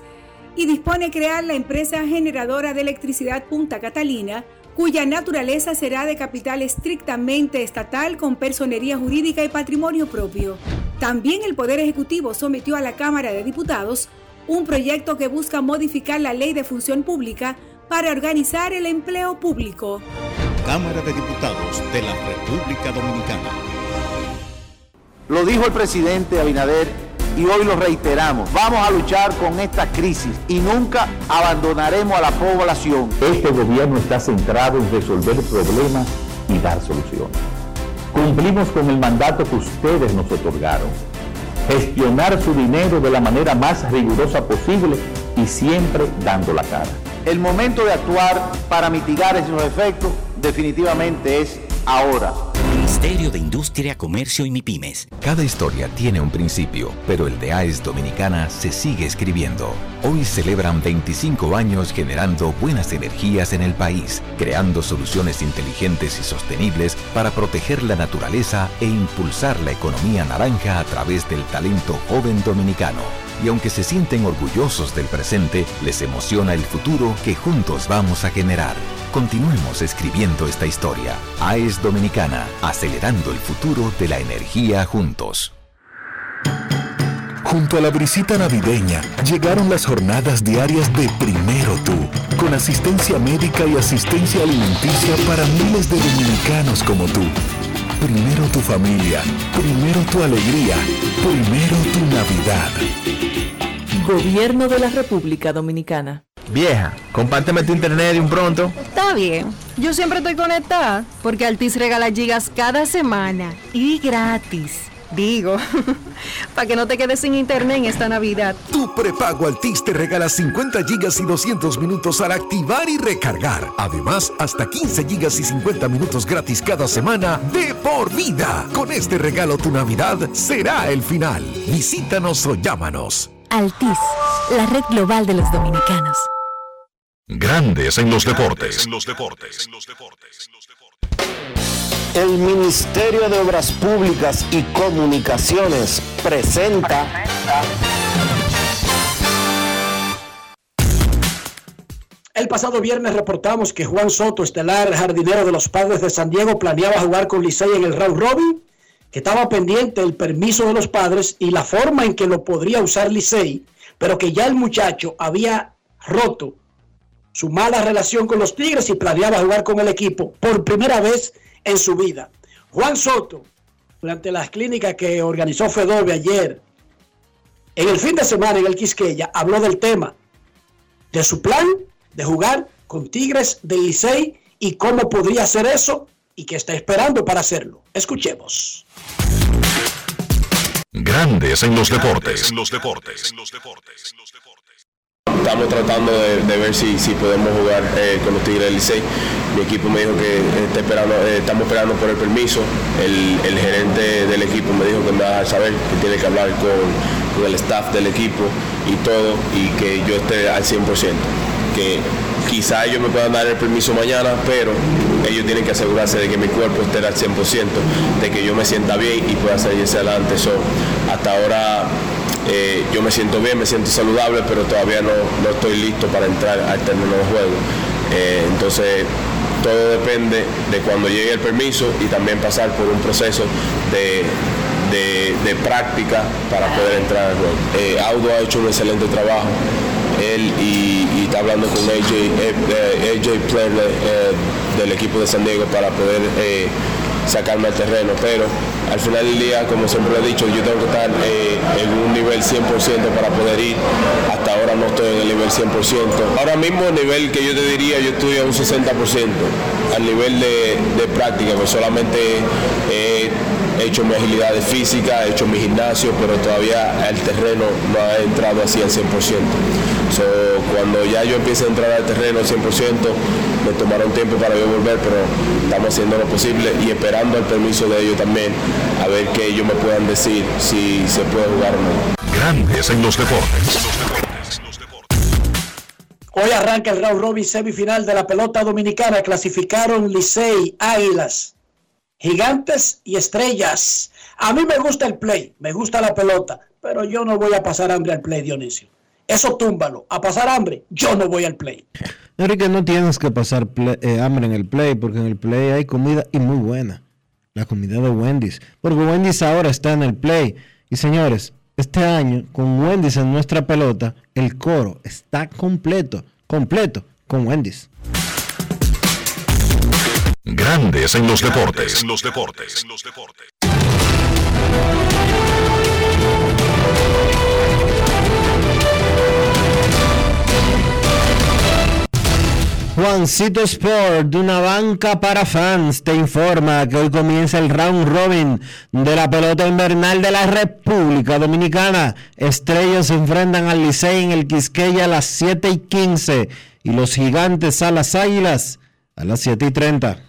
y dispone crear la empresa generadora de electricidad Punta Catalina, cuya naturaleza será de capital estrictamente estatal con personería jurídica y patrimonio propio. También el Poder Ejecutivo sometió a la Cámara de Diputados un proyecto que busca modificar la ley de función pública para organizar el empleo público. Cámara de Diputados de la República Dominicana. Lo dijo el presidente Abinader y hoy lo reiteramos. Vamos a luchar con esta crisis y nunca abandonaremos a la población. Este gobierno está centrado en resolver problemas y dar soluciones. Cumplimos con el mandato que ustedes nos otorgaron. Gestionar su dinero de la manera más rigurosa posible y siempre dando la cara. El momento de actuar para mitigar esos efectos definitivamente es ahora. Ministerio de Industria, Comercio y MIPIMES. Cada historia tiene un principio, pero el de AES Dominicana se sigue escribiendo. Hoy celebran 25 años generando buenas energías en el país, creando soluciones inteligentes y sostenibles para proteger la naturaleza e impulsar la economía naranja a través del talento joven dominicano. Y aunque se sienten orgullosos del presente, les emociona el futuro que juntos vamos a generar. Continuemos escribiendo esta historia. AES Dominicana, acelerando el futuro de la energía juntos. Junto a la brisita navideña llegaron las jornadas diarias de Primero Tú, con asistencia médica y asistencia alimenticia para miles de dominicanos como tú. Primero tu familia, primero tu alegría, primero tu Navidad. Gobierno de la República Dominicana. Vieja, compárteme tu internet de un pronto. Está bien. Yo siempre estoy conectada porque Altis regala gigas cada semana y gratis. Digo, [LAUGHS] para que no te quedes sin internet en esta Navidad. Tu prepago Altis te regala 50 gigas y 200 minutos al activar y recargar. Además, hasta 15 gigas y 50 minutos gratis cada semana de por vida. Con este regalo tu Navidad será el final. Visítanos o llámanos. Altis, la red global de los dominicanos. Grandes en los deportes. En los deportes. El Ministerio de Obras Públicas y Comunicaciones presenta El pasado viernes reportamos que Juan Soto, estelar jardinero de los Padres de San Diego, planeaba jugar con Licey en el round robin, que estaba pendiente el permiso de los padres y la forma en que lo podría usar Licey, pero que ya el muchacho había roto su mala relación con los Tigres y planeaba jugar con el equipo por primera vez en su vida. Juan Soto, durante las clínicas que organizó Fedove ayer, en el fin de semana en el Quisqueya, habló del tema, de su plan de jugar con Tigres del Licey y cómo podría hacer eso y qué está esperando para hacerlo. Escuchemos. Grandes en los deportes. En los deportes. Estamos tratando de, ver si, si podemos jugar eh, con los Tigres del Licey. Mi equipo me dijo que está esperando, eh, estamos esperando por el permiso. El, el gerente del equipo me dijo que me va a saber que tiene que hablar con, con el staff del equipo y todo y que yo esté al 100%. Que quizá ellos me puedan dar el permiso mañana, pero ellos tienen que asegurarse de que mi cuerpo esté al 100%, de que yo me sienta bien y pueda seguir adelante. So, hasta ahora eh, yo me siento bien, me siento saludable, pero todavía no, no estoy listo para entrar al término de juego. Eh, entonces, todo depende de cuando llegue el permiso y también pasar por un proceso de, de, práctica para poder entrar al juego. Eh, Audo ha hecho un excelente trabajo, él y, está hablando con AJ, AJ Player del equipo de San Diego para poder sacarme al terreno, pero al final del día, como siempre lo he dicho, yo tengo que estar eh, en un nivel 100% para poder ir. Hasta ahora no estoy en el nivel 100%. Ahora mismo el nivel que yo te diría, yo estoy a un 60% al nivel de, práctica, pues solamente he hecho mi agilidad física, he hecho mi gimnasio, pero todavía el terreno no ha entrado así al 100%. cuando ya yo empiece a entrar al terreno al 100%, me tomará un tiempo para yo volver, pero estamos haciendo lo posible y esperando el permiso de ellos también, a ver que ellos me puedan decir si se puede jugar o no. Grandes en los deportes. Hoy arranca el round robin semifinal de la pelota dominicana. Clasificaron Licey, Águilas, Gigantes y Estrellas. A mí me gusta el play, me gusta la pelota, pero yo no voy a pasar hambre al play, Dionisio. Eso túmbalo. A pasar hambre, yo no voy al play. Enrique, no tienes que pasar eh, hambre en el play, porque en el play hay comida y muy buena. La comida de Wendy's. Porque Wendy's ahora está en el play. Y señores, este año, con Wendy's en nuestra pelota, el coro está completo, completo, con Wendy's. Grandes en los deportes. En los deportes. En los deportes. Juancito Sport, de una banca para fans, te informa que hoy comienza el round robin de la pelota invernal de la República Dominicana. Estrellas se enfrentan al Licey en el Quisqueya a las 7 y 15 y los gigantes a las Águilas a las 7 y 30.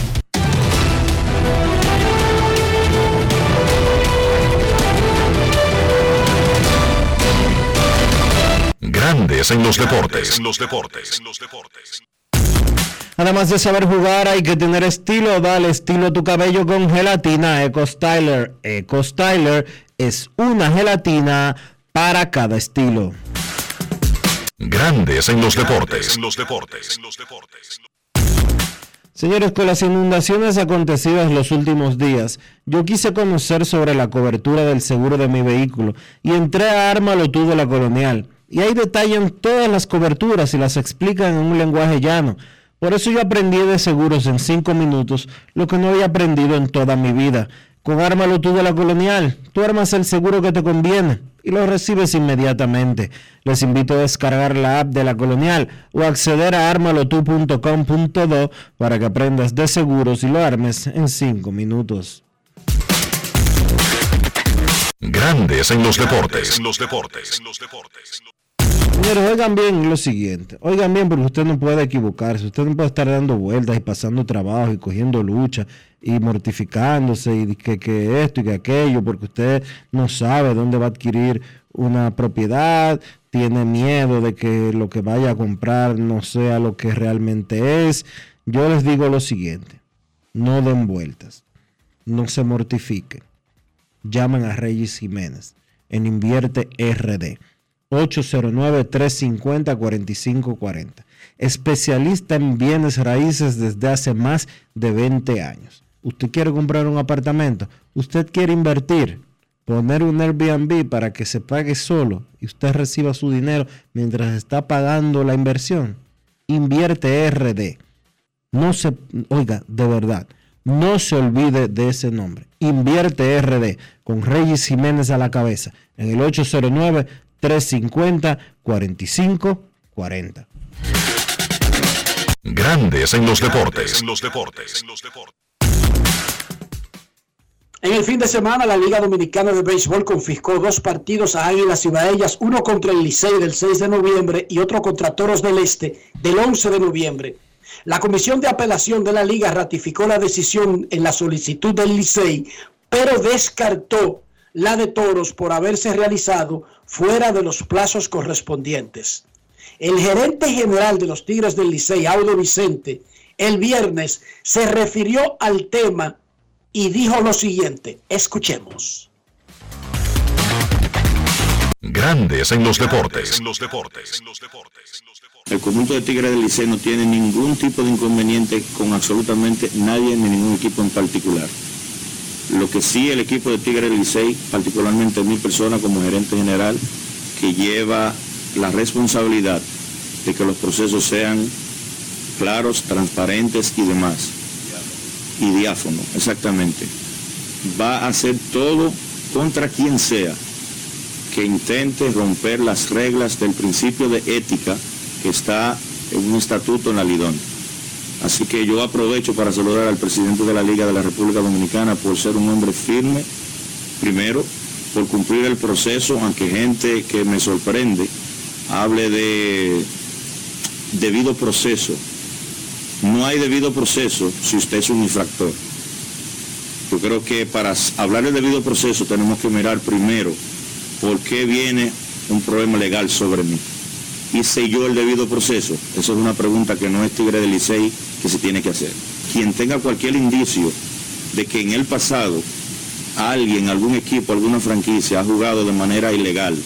Grandes en los deportes. En los deportes. Además de saber jugar, hay que tener estilo. Dale estilo a tu cabello con gelatina Eco Styler. Eco Styler es una gelatina para cada estilo. Grandes en los deportes. En los deportes. Señores, con las inundaciones acontecidas los últimos días, yo quise conocer sobre la cobertura del seguro de mi vehículo y entré a Ármalo tú de la Colonial y ahí detallan todas las coberturas y las explican en un lenguaje llano. Por eso yo aprendí de seguros en cinco minutos lo que no había aprendido en toda mi vida. Con Ármalo tú de la Colonial, tú armas el seguro que te conviene y lo recibes inmediatamente. Les invito a descargar la app de la Colonial o acceder a armalotu.com.do para que aprendas de seguros y lo armes en cinco minutos. Grandes en los deportes. En los deportes. Señores, oigan bien lo siguiente. Oigan bien porque usted no puede equivocarse. Usted no puede estar dando vueltas y pasando trabajo y cogiendo lucha y mortificándose y que, que esto y que aquello porque usted no sabe dónde va a adquirir una propiedad, tiene miedo de que lo que vaya a comprar no sea lo que realmente es. Yo les digo lo siguiente, no den vueltas, no se mortifiquen. Llaman a Reyes Jiménez en Invierte RD 809-350-4540. Especialista en bienes raíces desde hace más de 20 años. Usted quiere comprar un apartamento, usted quiere invertir, poner un Airbnb para que se pague solo y usted reciba su dinero mientras está pagando la inversión. Invierte RD. No se, oiga, de verdad, No se olvide de ese nombre. Invierte RD con Reyes Jiménez a la cabeza en el 809-350-4540. Grandes en los deportes. los deportes. En el fin de semana, la Liga Dominicana de Béisbol confiscó dos partidos a Águilas Ibaeñas, uno contra el Licey del 6 de noviembre y otro contra Toros del Este del 11 de noviembre. La Comisión de Apelación de la Liga ratificó la decisión en la solicitud del Licey, pero descartó la de Toros por haberse realizado fuera de los plazos correspondientes. El gerente general de los Tigres del Licey, Audo Vicente, el viernes se refirió al tema y dijo lo siguiente, escuchemos. Grandes en los deportes. En los deportes. El conjunto de Tigres del Licey no tiene ningún tipo de inconveniente con absolutamente nadie ni ningún equipo en particular. Lo que sí el equipo de Tigres del Licey, particularmente mi persona como gerente general, que lleva la responsabilidad de que los procesos sean claros, transparentes y demás. Y diáfono, exactamente. Va a hacer todo contra quien sea que intente romper las reglas del principio de ética que está en un estatuto en la. Así que yo aprovecho para saludar al presidente de la Liga de la República Dominicana por ser un hombre firme, primero, por cumplir el proceso, aunque gente que me sorprende hable de debido proceso. No hay debido proceso si usted es un infractor. Yo creo que para hablar de debido proceso tenemos que mirar primero por qué viene un problema legal sobre mí. ¿Hice yo el debido proceso? Eso es una pregunta que no es Tigre del Licey que se tiene que hacer. Quien tenga cualquier indicio de que en el pasado alguien, algún equipo, alguna franquicia ha jugado de manera ilegal,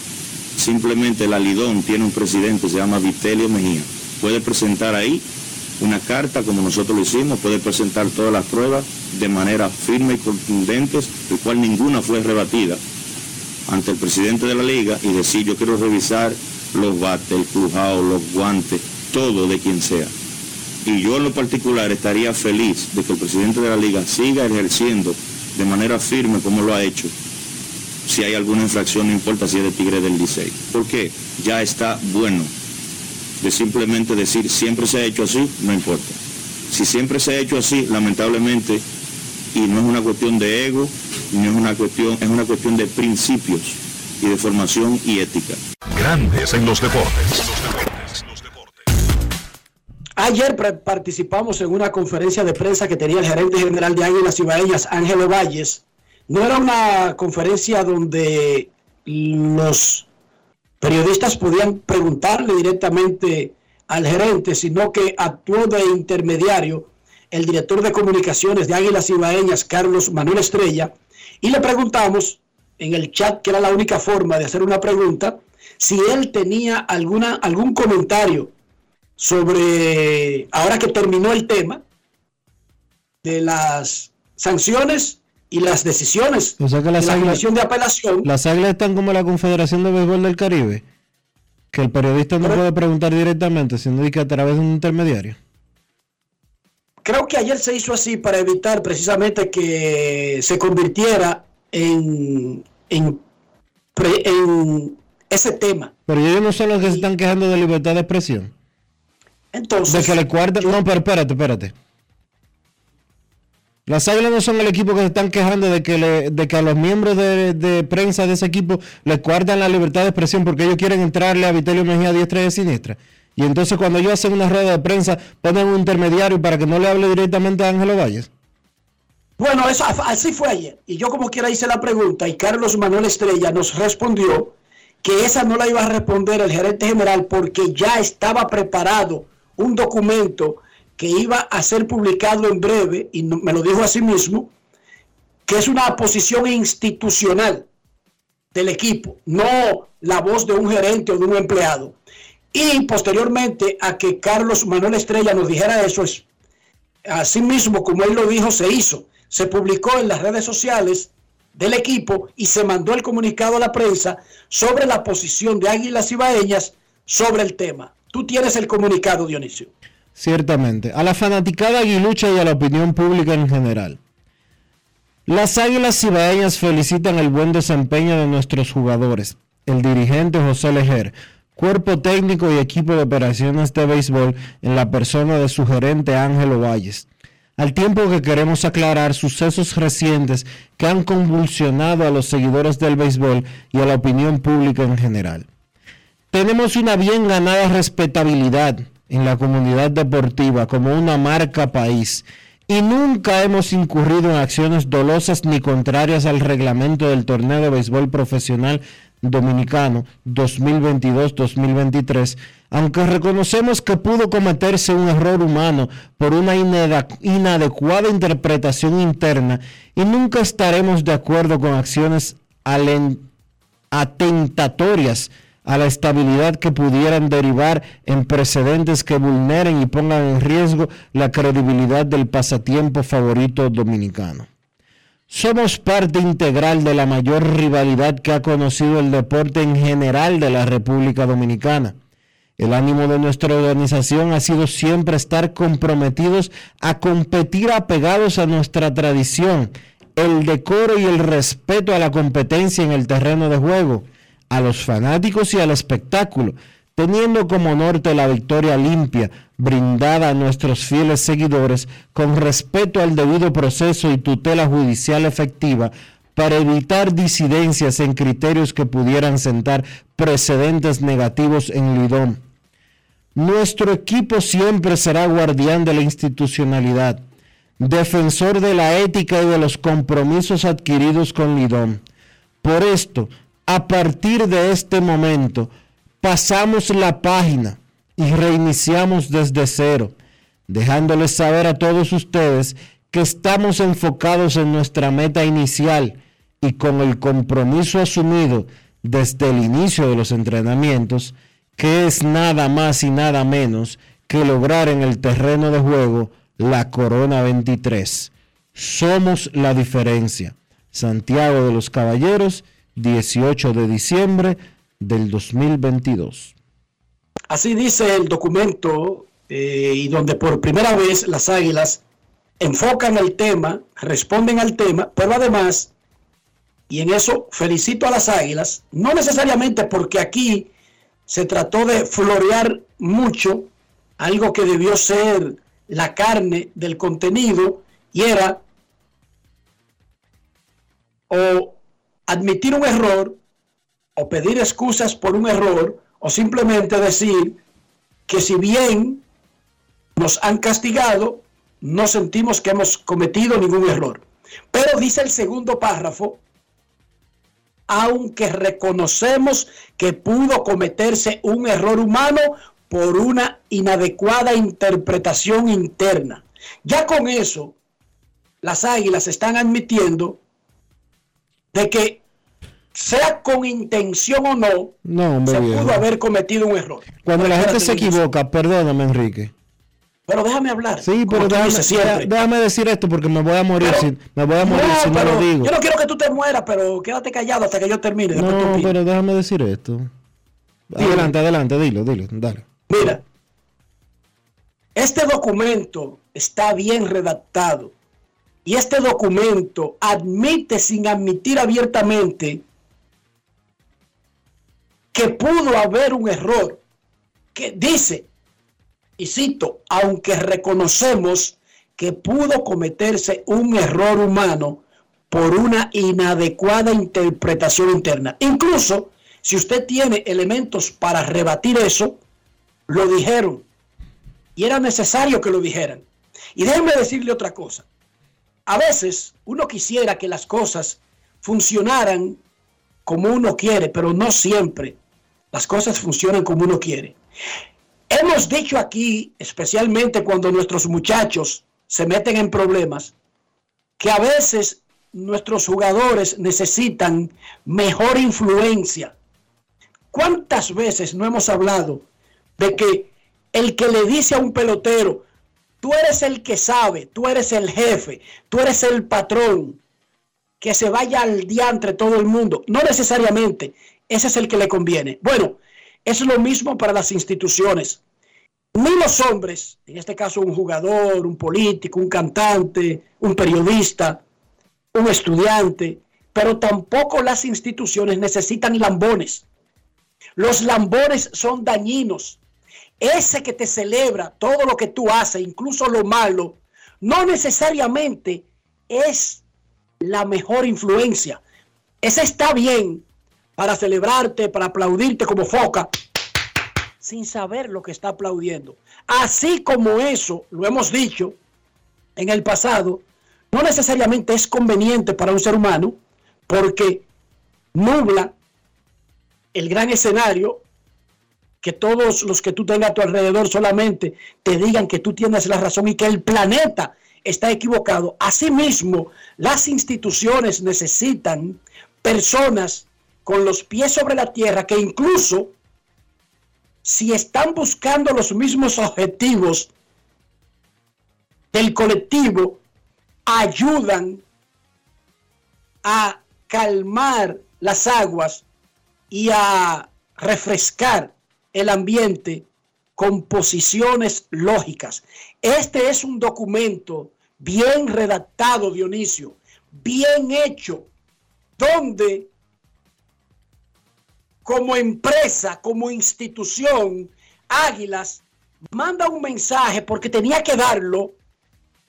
simplemente la Lidón tiene un presidente, se llama Vitelio Mejía. Puede presentar ahí una carta como nosotros lo hicimos, puede presentar todas las pruebas de manera firme y contundente, el cual ninguna fue rebatida ante el presidente de la liga y decir yo quiero revisar los bates, el crujado, los guantes, todo de quien sea. Y yo en lo particular estaría feliz de que el presidente de la liga siga ejerciendo de manera firme como lo ha hecho. Si hay alguna infracción, no importa si es de Tigre del Licey. ¿Por qué? Ya está bueno de simplemente decir siempre se ha hecho así, no importa. Si siempre se ha hecho así, lamentablemente, y no es una cuestión de ego, no es una cuestión, es una cuestión de principios y de formación y ética. Grandes en los deportes. Ayer participamos en una conferencia de prensa que tenía el gerente general de Águilas Ibaeñas, Ángelo Valles. No era una conferencia donde los periodistas podían preguntarle directamente al gerente, sino que actuó de intermediario el director de comunicaciones de Águilas Ibaeñas, Carlos Manuel Estrella, y le preguntamos en el chat, que era la única forma de hacer una pregunta, si él tenía alguna, algún comentario sobre, ahora que terminó el tema, de las sanciones y las decisiones o sea que las de la comisión de apelación. Las águilas están como la Confederación de Béisbol del Caribe, que el periodista no Pero- puede preguntar directamente, sino que a través de un intermediario. Creo que ayer se hizo así para evitar precisamente que se convirtiera en, en, ese tema. Pero ellos no son los que se están quejando de libertad de expresión. Entonces, De que le cuarten. No, pero espérate, espérate. Las águilas no son el equipo que se están quejando de que, le- de que a los miembros de, de prensa de ese equipo les cuartan la libertad de expresión porque ellos quieren entrarle a Vitelio Mejía diestra y a siniestra. Y entonces cuando ellos hacen una rueda de prensa ponen un intermediario para que no le hable directamente a Ángelo Valles. Bueno, eso, así fue ayer. Y yo como quiera hice la pregunta y Carlos Manuel Estrella nos respondió que esa no la iba a responder el gerente general porque ya estaba preparado un documento que iba a ser publicado en breve, y me lo dijo así mismo, que es una posición institucional del equipo, no la voz de un gerente o de un empleado. Y posteriormente a que Carlos Manuel Estrella nos dijera eso, es, así mismo como él lo dijo, se hizo. Se publicó en las redes sociales del equipo y se mandó el comunicado a la prensa sobre la posición de Águilas Ibaeñas sobre el tema. Tú tienes el comunicado, Dionisio. ciertamente, a la fanaticada aguilucha y a la opinión pública en general. Las Águilas Cibaeñas felicitan el buen desempeño de nuestros jugadores, el dirigente José Lejer, cuerpo técnico y equipo de operaciones de béisbol en la persona de su gerente Ángelo Valles. Al tiempo que queremos aclarar sucesos recientes que han convulsionado a los seguidores del béisbol y a la opinión pública en general. Tenemos una bien ganada respetabilidad en la comunidad deportiva como una marca país y nunca hemos incurrido en acciones dolosas ni contrarias al reglamento del torneo de béisbol profesional dominicano 2022-2023, aunque reconocemos que pudo cometerse un error humano por una inadecuada interpretación interna y nunca estaremos de acuerdo con acciones atentatorias a la estabilidad que pudieran derivar en precedentes que vulneren y pongan en riesgo la credibilidad del pasatiempo favorito dominicano. Somos parte integral de la mayor rivalidad que ha conocido el deporte en general de la República Dominicana. El ánimo de nuestra organización ha sido siempre estar comprometidos a competir apegados a nuestra tradición, el decoro y el respeto a la competencia en el terreno de juego a los fanáticos y al espectáculo, teniendo como norte la victoria limpia brindada a nuestros fieles seguidores con respeto al debido proceso y tutela judicial efectiva para evitar disidencias en criterios que pudieran sentar precedentes negativos en Lidón. Nuestro equipo siempre será guardián de la institucionalidad, defensor de la ética y de los compromisos adquiridos con Lidón. Por esto, a partir de este momento pasamos la página y reiniciamos desde cero, dejándoles saber a todos ustedes que estamos enfocados en nuestra meta inicial y con el compromiso asumido desde el inicio de los entrenamientos, que es nada más y nada menos que lograr en el terreno de juego la Corona 23. Somos la diferencia. Santiago de los Caballeros 18 de diciembre del 2022. Así dice el documento eh, y donde por primera vez las águilas enfocan el tema, responden al tema, pero además, y en eso felicito a las águilas, no necesariamente porque aquí se trató de florear mucho algo que debió ser la carne del contenido y era o admitir un error o pedir excusas por un error o simplemente decir que si bien nos han castigado, no sentimos que hemos cometido ningún error. Pero dice el segundo párrafo, aunque reconocemos que pudo cometerse un error humano por una inadecuada interpretación interna. Ya con eso, las águilas están admitiendo de que sea con intención o no, se pudo haber cometido un error. Cuando la gente se equivoca, perdóname Enrique. Pero déjame hablar. Sí, pero déjame, decir esto porque me voy a morir si, me voy a morir si no lo digo. Yo no quiero que tú te mueras, pero quédate callado hasta que yo termine. No, pero déjame decir esto. Adelante, adelante, dilo, dilo, dale. Mira, este documento está bien redactado y este documento admite sin admitir abiertamente que pudo haber un error, que dice, y cito, aunque reconocemos que pudo cometerse un error humano por una inadecuada interpretación interna. Incluso si usted tiene elementos para rebatir eso, lo dijeron. Y era necesario que lo dijeran. Y déjenme decirle otra cosa. A veces uno quisiera que las cosas funcionaran como uno quiere, pero no siempre las cosas funcionan como uno quiere. Hemos dicho aquí, especialmente cuando nuestros muchachos se meten en problemas, que a veces nuestros jugadores necesitan mejor influencia. ¿Cuántas veces no hemos hablado de que el que le dice a un pelotero, Tú eres el que sabe, tú eres el jefe, tú eres el patrón. Que se vaya al día entre todo el mundo. No necesariamente ese es el que le conviene. Bueno, es lo mismo para las instituciones. ni los hombres, en este caso un jugador, un político, un cantante, un periodista, un estudiante, pero tampoco las instituciones necesitan lambones. Los lambones son dañinos. Ese que te celebra todo lo que tú haces, incluso lo malo, no necesariamente es la mejor influencia. Ese está bien para celebrarte, para aplaudirte como foca, sin saber lo que está aplaudiendo. Así como eso, lo hemos dicho en el pasado, no necesariamente es conveniente para un ser humano porque nubla el gran escenario que todos los que tú tengas a tu alrededor solamente te digan que tú tienes la razón y que el planeta está equivocado. Asimismo, las instituciones necesitan personas con los pies sobre la tierra que incluso si están buscando los mismos objetivos del colectivo, ayudan a calmar las aguas y a refrescar el ambiente con posiciones lógicas. Este es un documento bien redactado, Dionisio, bien hecho, donde como empresa, como institución, Águilas manda un mensaje porque tenía que darlo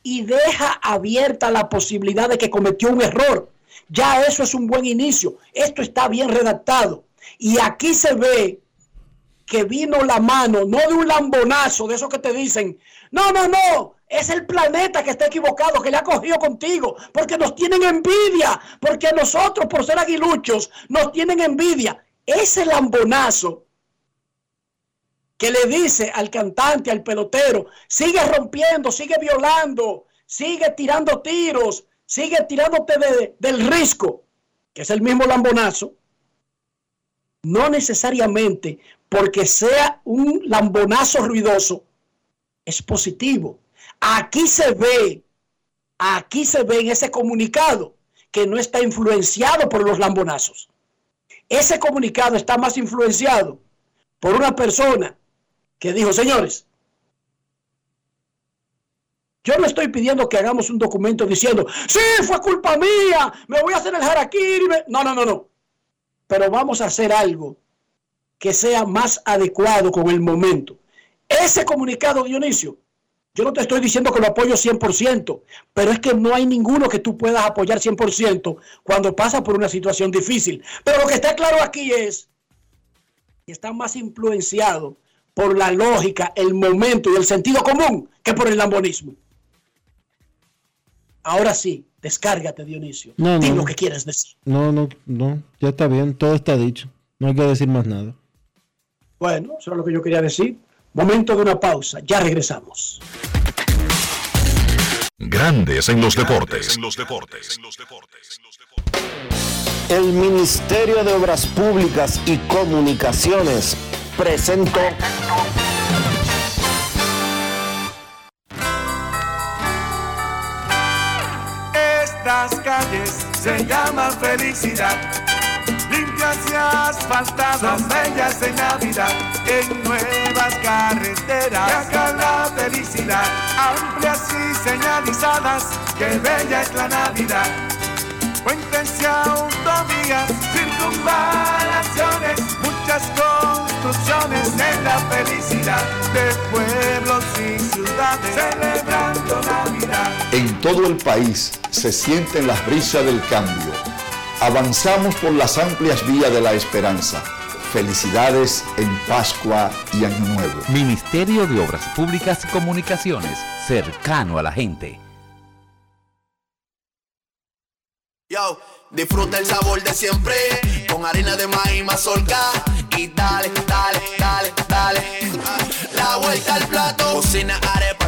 y deja abierta la posibilidad de que cometió un error. Ya eso es un buen inicio. Esto está bien redactado. Y aquí se ve que vino la mano, no de un lambonazo, de esos que te dicen, no, no, no, es el planeta que está equivocado, que le ha cogido contigo, porque nos tienen envidia, porque nosotros, por ser aguiluchos, nos tienen envidia. Ese lambonazo que le dice al cantante, al pelotero, sigue rompiendo, sigue violando, sigue tirando tiros, sigue tirándote del risco, que es el mismo lambonazo, no necesariamente porque sea un lambonazo ruidoso, es positivo. Aquí se ve, aquí se ve en ese comunicado que no está influenciado por los lambonazos. Ese comunicado está más influenciado por una persona que dijo, señores, yo no estoy pidiendo que hagamos un documento diciendo, sí, fue culpa mía, me voy a hacer el harakiri. No, no, no, no. Pero vamos a hacer algo que sea más adecuado con el momento. Ese comunicado, Dionisio, yo no te estoy diciendo que lo apoyo 100%, pero es que no hay ninguno que tú puedas apoyar 100% cuando pasa por una situación difícil. Pero lo que está claro aquí es que está más influenciado por la lógica, el momento y el sentido común que por el lambonismo. Ahora sí, descárgate, Dionisio. No, Dime lo que quieres decir. No, no, no, ya está bien, todo está dicho. No hay que decir más nada. Bueno, eso es lo que yo quería decir. Momento de una pausa, ya regresamos. Grandes en los deportes. En los deportes. El Ministerio de Obras Públicas y Comunicaciones presentó. Estas calles se llaman felicidad y asfaltadas, bellas en Navidad, en nuevas carreteras, y acá la felicidad, amplias y señalizadas, que bella es la Navidad. Puentes y autovías, circunvalaciones, muchas construcciones en la felicidad de pueblos y ciudades, celebrando Navidad. En todo el país se sienten las brisas del cambio avanzamos por las amplias vías de la esperanza. Felicidades en Pascua y Año Nuevo. Ministerio de Obras Públicas y Comunicaciones, cercano a la gente. Yo, disfruta el sabor de siempre, con harina de maíz mazorca y dale, dale, dale, dale. La vuelta al plato, cocina arepa,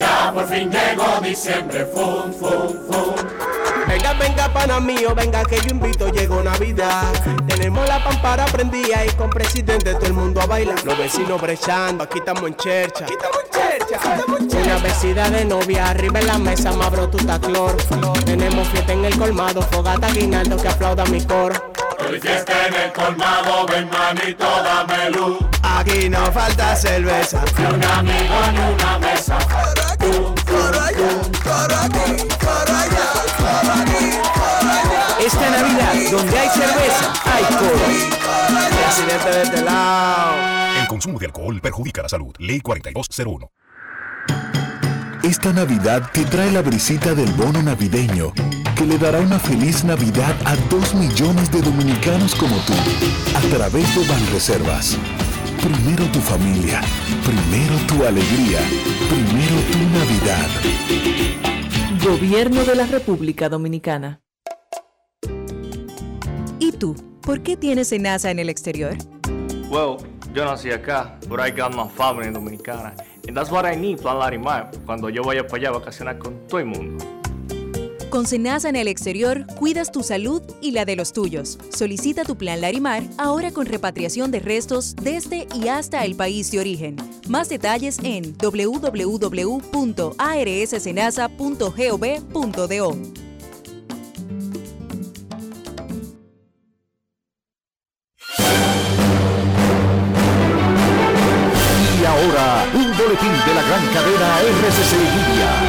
Ya por fin llegó diciembre, fum, fum, fum. Venga, venga, pana mío, venga que yo invito, llegó Navidad. Tenemos la pampara prendida y con presidente todo el mundo a bailar. Los vecinos brechando, aquí estamos en chercha. Aquí estamos en chercha. Una vecina de novia, arriba en la mesa, mabro tu clor. Tenemos fiesta en el colmado, fogata guinaldo que aplauda mi coro. Hoy fiesta en el colmado, ven manito, dame luz. Aquí no falta cerveza. Ni un amigo ni una Esta Navidad, donde hay cerveza, hay coro. Presidente de este lado. El consumo de alcohol perjudica la salud. Ley 4201. Esta Navidad te trae la brisita del bono navideño, que le dará una feliz Navidad a dos millones de dominicanos como tú, a través de Banreservas. Primero tu familia, primero tu alegría, primero tu Navidad. Gobierno de la República Dominicana. ¿Y tú? ¿Por qué tienes enaza en el exterior? Well, yo nací acá, but I got my family dominicana. And that's what I need, Plan Larimar, cuando yo vaya para allá a vacacionar con todo el mundo. Con Senasa en el exterior, cuidas tu salud y la de los tuyos. Solicita tu plan Larimar ahora con repatriación de restos desde y hasta el país de origen. Más detalles en www.arssenasa.gov.do. Y ahora, un boletín de la gran cadena RCC Media.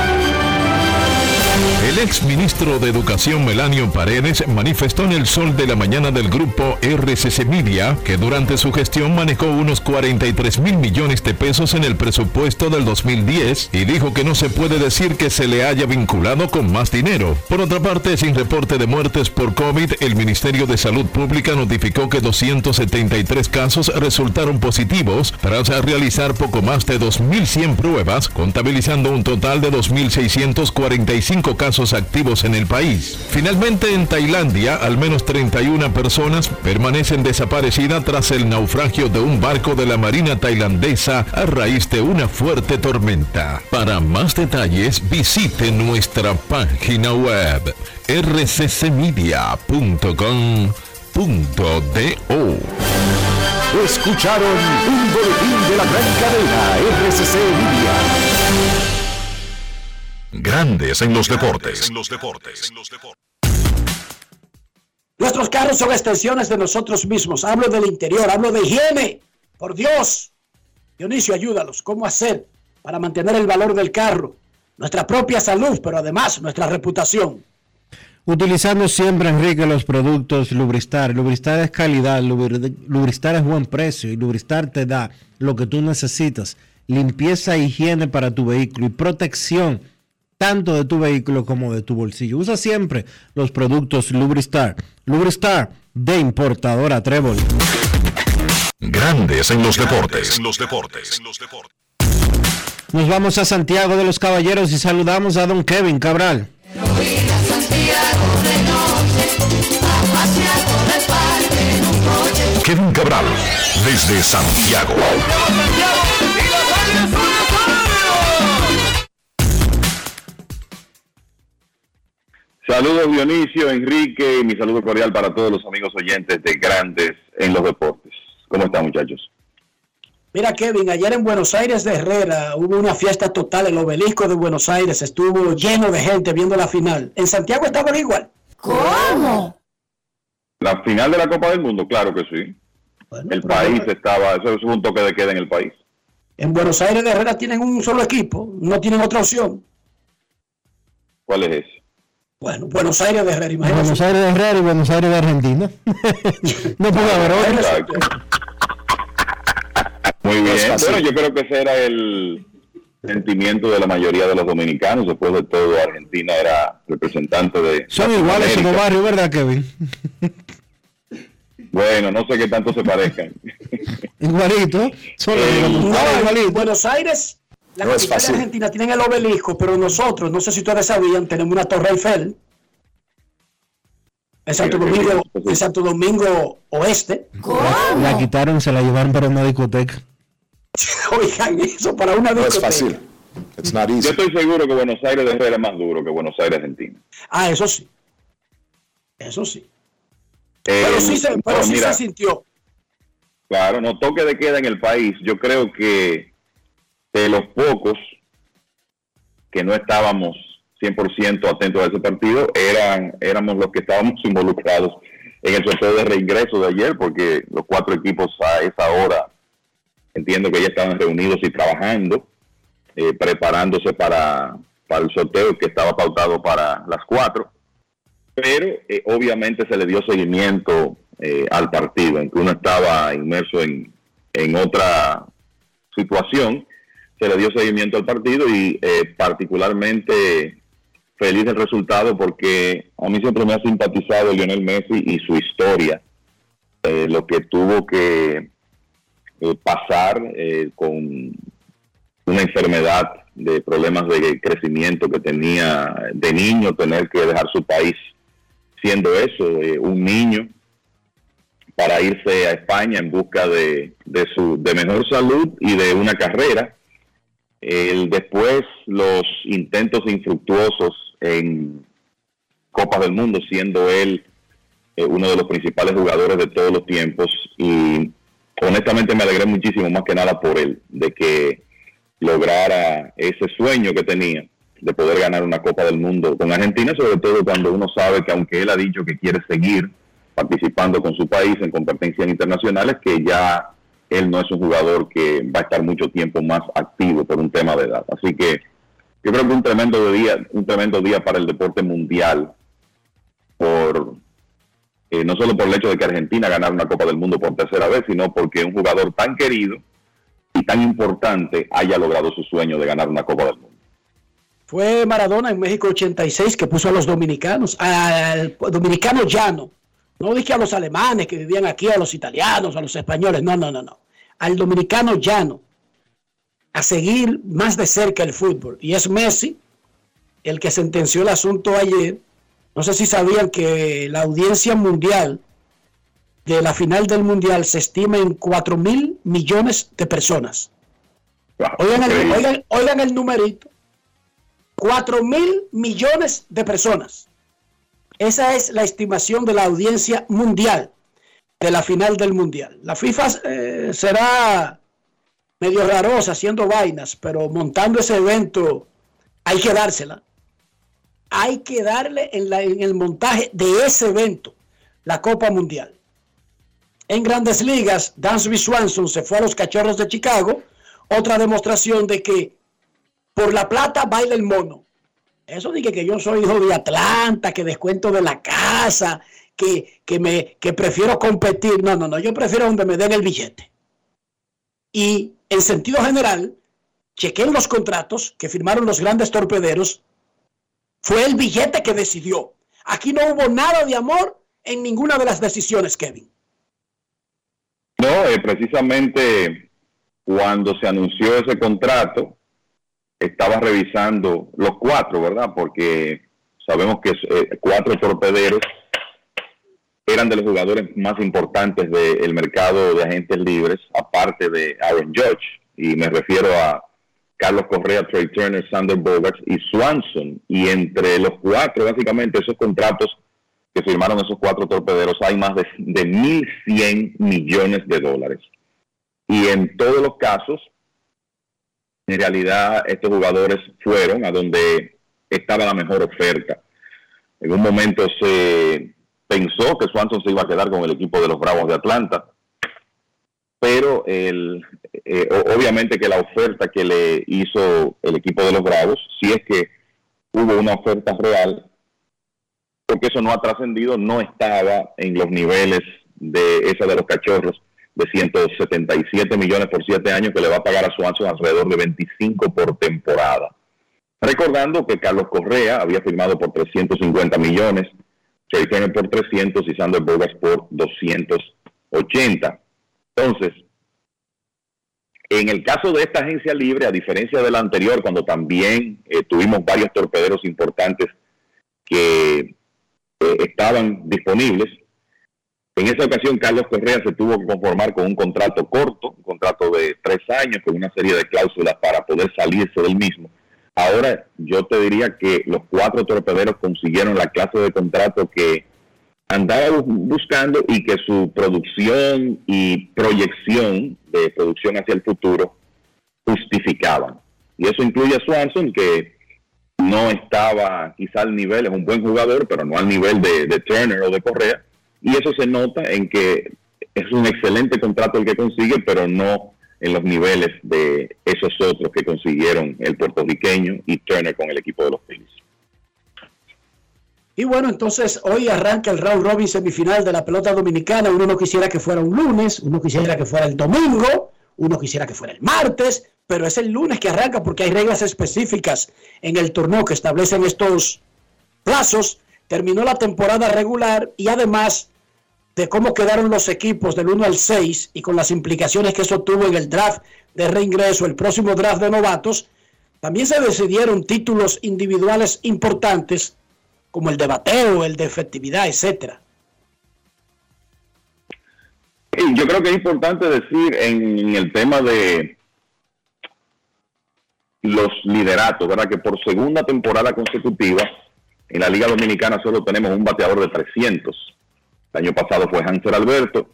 El ex ministro de Educación Melanio Paredes manifestó en el sol de la mañana del grupo RCC Media que durante su gestión manejó unos 43 mil millones de pesos en el presupuesto del 2010 y dijo que no se puede decir que se le haya vinculado con más dinero. Por otra parte, sin reporte de muertes por COVID, el Ministerio de Salud Pública notificó que 273 casos resultaron positivos tras realizar poco más de 2.100 pruebas, contabilizando un total de 2.645 casos activos en el país. Finalmente, en Tailandia, al menos 31 personas permanecen desaparecidas tras el naufragio de un barco de la Marina tailandesa a raíz de una fuerte tormenta. Para más detalles, visite nuestra página web rccmedia.com.do. Escucharon un boletín de la gran cadena RCC Media. Grandes en los deportes. Nuestros carros son extensiones de nosotros mismos. Hablo del interior, hablo de higiene. Por Dios. Dionisio, ayúdalos. ¿Cómo hacer para mantener el valor del carro? Nuestra propia salud, pero además nuestra reputación. Utilizando siempre, Enrique, los productos Lubristar. Lubristar es calidad, Lubri- Lubristar es buen precio y Lubristar te da lo que tú necesitas. Limpieza e higiene para tu vehículo y protección tanto de tu vehículo como de tu bolsillo. Usa siempre los productos Lubristar. Lubristar de importadora Trébol. Grandes en los deportes. En los deportes. Nos vamos a Santiago de los Caballeros y saludamos a don Kevin Cabral. Kevin Cabral, desde Santiago. Saludos Dionisio, Enrique y mi saludo cordial para todos los amigos oyentes de Grandes en los Deportes. ¿Cómo están muchachos? Mira, Kevin, ayer en Buenos Aires de Herrera hubo una fiesta total. El obelisco de Buenos Aires estuvo lleno de gente viendo la final. En Santiago estaban igual. ¿Cómo? La final de la Copa del Mundo, claro que sí. el país estaba, eso es un toque de queda en el país. En Buenos Aires de Herrera tienen un solo equipo, no tienen otra opción. ¿Cuál es ese? Bueno, Buenos Aires de Herrera, imagínate. Buenos Aires de Herrera y Buenos Aires de Argentina. [LAUGHS] no puede haber otro. Exacto. Muy bien. Bueno, yo creo que ese era el sentimiento de la mayoría de los dominicanos. Después de todo, Argentina era representante de. Son iguales como barrio, ¿verdad, Kevin? [LAUGHS] Bueno, no sé qué tanto se parezcan. Igualito. Solo Eh, No. Buenos Aires, la No capital de. Argentina tienen el obelisco, pero nosotros, no sé si ustedes sabían, tenemos una Torre Eiffel. En Santo Domingo, en Santo Domingo Oeste. La quitaron, se la llevaron para una discoteca. [LAUGHS] Oigan, eso para una No es discoteca. fácil. Yo estoy seguro que Buenos Aires de Herrera es más duro que Buenos Aires Argentina. Ah, eso sí. Eso sí. pero sí, se, pero sí se sintió. Claro, no toque de queda en el país. Yo creo que de los pocos que no estábamos 100% atentos a ese partido, eran éramos los que estábamos [LAUGHS] involucrados en el sorteo de reingreso de ayer, porque los cuatro equipos a esa hora entiendo que ya estaban reunidos y trabajando, eh, preparándose para, para el sorteo que estaba pautado para las cuatro, pero eh, obviamente se le dio seguimiento eh, al partido, en que uno estaba inmerso en, en otra situación, se le dio seguimiento al partido y particularmente feliz del resultado porque a mí siempre me ha simpatizado Lionel Messi y su historia, eh, lo que tuvo que eh, pasar eh, con una enfermedad de problemas de crecimiento que tenía de niño, tener que dejar su país siendo eso, un niño, para irse a España en busca de, de, su, de mejor salud y de una carrera. El, después los intentos infructuosos en Copa del Mundo, siendo él eh, uno de los principales jugadores de todos los tiempos. Y honestamente me alegré muchísimo, más que nada por él, de que lograra ese sueño que tenía de poder ganar una Copa del Mundo con Argentina, sobre todo cuando uno sabe que aunque él ha dicho que quiere seguir participando con su país en competencias internacionales, que ya él no es un jugador que va a estar mucho tiempo más activo por un tema de edad. Así que yo creo que un tremendo día, un tremendo día para el deporte mundial, por eh, no solo por el hecho de que Argentina ganara una Copa del Mundo por tercera vez, sino porque un jugador tan querido y tan importante haya logrado su sueño de ganar una Copa del Mundo. Fue Maradona en México 86 que puso a los dominicanos, al dominicano llano. No dije a los alemanes que vivían aquí, a los italianos, a los españoles. No, no, no, no. Al dominicano llano a seguir más de cerca el fútbol. Y es Messi el que sentenció el asunto ayer. No sé si sabían que la audiencia mundial de la final del mundial se estima en 4 mil millones de personas. oigan, el, oigan, el numerito. 4 mil millones de personas. Esa es la estimación de la audiencia mundial de la final del mundial. La FIFA eh, será medio raros haciendo vainas, pero montando ese evento hay que dársela. Hay que darle en, la, en el montaje de ese evento la Copa Mundial. En grandes ligas, Dansby Swanson se fue a los Cachorros de Chicago. Otra demostración de que por la plata baila el mono. Eso dije que yo soy hijo de Atlanta, que descuento de la casa, que, que, me, que prefiero competir. No, no, no, yo prefiero donde me den el billete. Y en sentido general, chequen los contratos que firmaron los grandes torpederos. Fue el billete que decidió. Aquí no hubo nada de amor en ninguna de las decisiones, Kevin. No, eh, precisamente cuando se anunció ese contrato, estaba revisando los cuatro, ¿verdad? Porque sabemos que eh, cuatro torpederos eran de los jugadores más importantes del mercado de agentes libres, aparte de Aaron Judge, y me refiero a Carlos Correa, Trey Turner, Sander Bogarts y Swanson. Y entre los cuatro, básicamente, esos contratos que firmaron esos cuatro torpederos, hay más de, de 1.100 millones de dólares. Y en todos los casos, en realidad, estos jugadores fueron a donde estaba la mejor oferta. En un momento se pensó que Swanson se iba a quedar con el equipo de los Bravos de Atlanta, pero el, eh, obviamente que la oferta que le hizo el equipo de los Bravos, si es que hubo una oferta real, porque eso no ha trascendido, no estaba en los niveles de esa de los cachorros de 177 millones por 7 años que le va a pagar a Swanson alrededor de 25 por temporada. Recordando que Carlos Correa había firmado por 350 millones, Trey por 300 y Sander Bogas por 280. Entonces, en el caso de esta agencia libre, a diferencia de la anterior, cuando también eh, tuvimos varios torpederos importantes que eh, estaban disponibles, en esa ocasión Carlos Correa se tuvo que conformar con un contrato corto, un contrato de tres años, con una serie de cláusulas para poder salirse del mismo. Ahora yo te diría que los cuatro torpederos consiguieron la clase de contrato que andaba buscando y que su producción y proyección de producción hacia el futuro justificaban. Y eso incluye a Swanson, que no estaba quizá al nivel, es un buen jugador, pero no al nivel de, de Turner o de Correa. Y eso se nota en que es un excelente contrato el que consigue, pero no en los niveles de esos otros que consiguieron el puertorriqueño y Turner con el equipo de los Phillies. Y bueno, entonces hoy arranca el round robin semifinal de la pelota dominicana. Uno no quisiera que fuera un lunes, uno quisiera que fuera el domingo, uno quisiera que fuera el martes, pero es el lunes que arranca porque hay reglas específicas en el torneo que establecen estos plazos. Terminó la temporada regular y además de cómo quedaron los equipos del 1 al 6 y con las implicaciones que eso tuvo en el draft de reingreso, el próximo draft de novatos, también se decidieron títulos individuales importantes como el de bateo, el de efectividad, etcétera. yo creo que es importante decir en, el tema de los lideratos, ¿verdad? Que por segunda temporada consecutiva en la Liga Dominicana solo tenemos un bateador de 300. El año pasado fue Hansel Alberto,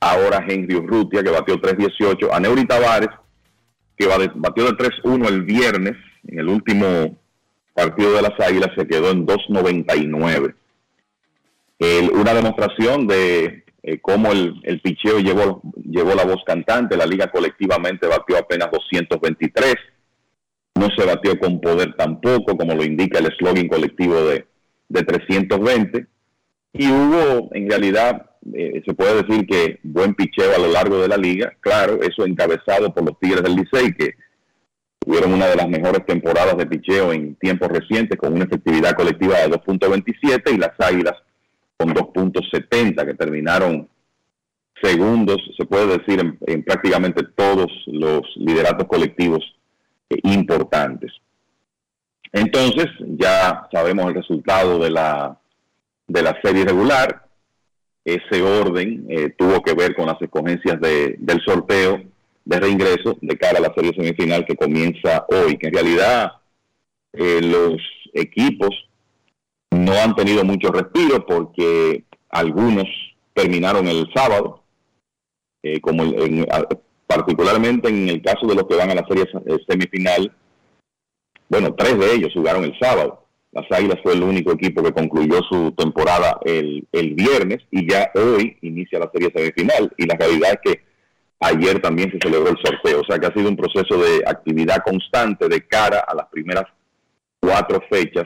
ahora Henry Urrutia, que batió 3.18, a Neuri Tavares, que batió de 3-1 el viernes, en el último partido de las Águilas se quedó en 2.99. una demostración de eh, cómo el, el picheo llevó, llevó la voz cantante, la liga colectivamente batió apenas 223, no se batió con poder tampoco, como lo indica el eslogan colectivo de, de 320, y hubo en realidad, eh, se puede decir que buen picheo a lo largo de la liga, claro, eso encabezado por los Tigres del Licey, que tuvieron una de las mejores temporadas de picheo en tiempos recientes con una efectividad colectiva de 2.27 y las Águilas con 2.70 que terminaron segundos, se puede decir, en, prácticamente todos los lideratos colectivos importantes. Entonces, ya sabemos el resultado de la, de la serie regular. Ese orden eh, tuvo que ver con las escogencias de, del sorteo de reingreso de cara a la serie semifinal que comienza hoy, que en realidad eh, los equipos no han tenido mucho respiro porque algunos terminaron el sábado, eh, como particularmente en el caso de los que van a la serie eh, semifinal, bueno, tres de ellos jugaron el sábado. Las Águilas fue el único equipo que concluyó su temporada el, el viernes y ya hoy inicia la serie semifinal. Y la realidad es que Ayer también se celebró el sorteo, o sea que ha sido un proceso de actividad constante de cara a las primeras cuatro fechas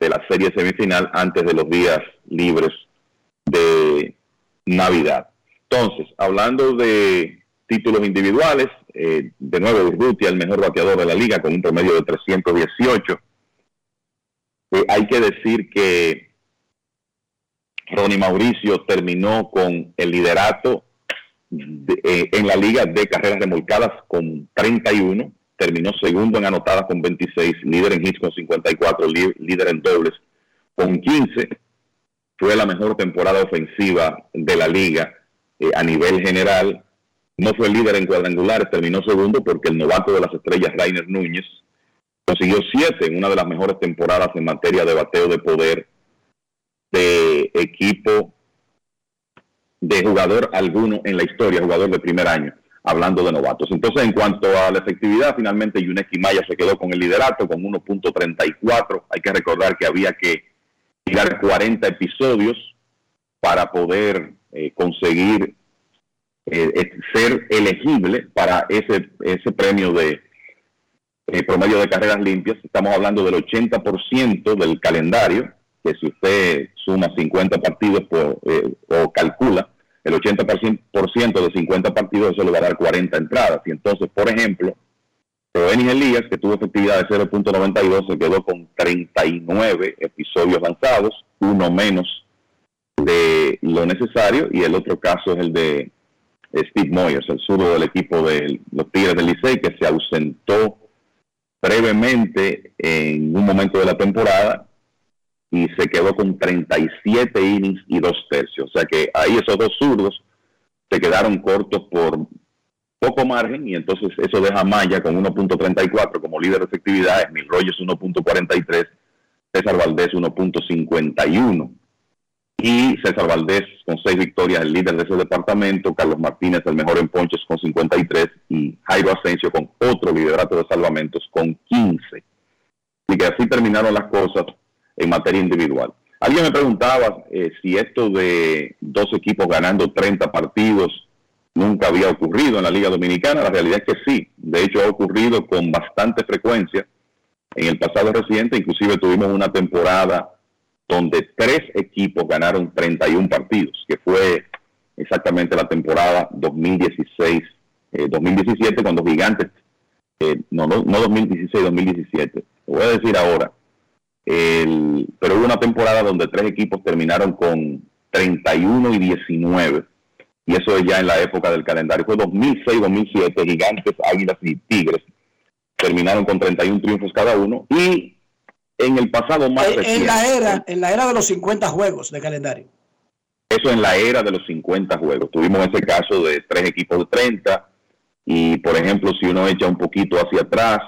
de la serie semifinal antes de los días libres de Navidad. Entonces, hablando de títulos individuales, eh, de nuevo Urrutia, el mejor bateador de la liga con un promedio de 318. Eh, hay que decir que Ronnie Mauricio terminó con el liderato eh, en la liga de carreras remolcadas con 31, terminó segundo en anotadas con 26, líder en hits con 54, líder en dobles con 15. Fue la mejor temporada ofensiva de la liga eh, a nivel general. No fue líder en cuadrangulares, terminó segundo porque el novato de las estrellas, Rainer Núñez, consiguió siete en una de las mejores temporadas en materia de bateo de poder de equipo de jugador alguno en la historia, jugador de primer año, hablando de novatos. Entonces, en cuanto a la efectividad, finalmente Yuneki Maya se quedó con el liderato con 1.34. Hay que recordar que había que tirar 40 episodios para poder eh, conseguir eh, eh, ser elegible para ese, ese premio de promedio de carreras limpias. Estamos hablando del 80% del calendario que si usted suma 50 partidos por, eh, o calcula el 80% de 50 partidos, eso le va a dar 40 entradas. Y entonces, por ejemplo, Roenis Elías, que tuvo efectividad de 0.92, se quedó con 39 episodios lanzados, uno menos de lo necesario, y el otro caso es el de Steve Moyers, el surdo del equipo de los Tigres del Licey, que se ausentó brevemente en un momento de la temporada y se quedó con 37 innings y dos tercios. O sea que ahí esos dos zurdos se quedaron cortos por poco margen y entonces eso deja Maya con 1.34 como líder de efectividad, Emil Rogers 1.43, César Valdés 1.51 y César Valdés con seis victorias, el líder de ese departamento, Carlos Martínez el mejor en ponches con 53 y Jairo Asensio con otro liderato de salvamentos con 15. Y que así terminaron las cosas en materia individual. Alguien me preguntaba eh, si esto de dos equipos ganando 30 partidos nunca había ocurrido en la Liga Dominicana. La realidad es que sí. De hecho, ha ocurrido con bastante frecuencia en el pasado reciente. Inclusive tuvimos una temporada donde tres equipos ganaron 31 partidos, que fue exactamente la temporada 2016-2017, eh, cuando Gigantes, eh, no, no, no 2016-2017, voy a decir ahora, pero hubo una temporada donde tres equipos terminaron con 31 y 19, y eso es ya en la época del calendario, fue 2006-2007, Gigantes, Águilas y Tigres terminaron con 31 triunfos cada uno, y en el pasado más en, en la era en la era de los 50 juegos de calendario. Eso en la era de los 50 juegos. Tuvimos ese caso de tres equipos de 30 y por ejemplo si uno echa un poquito hacia atrás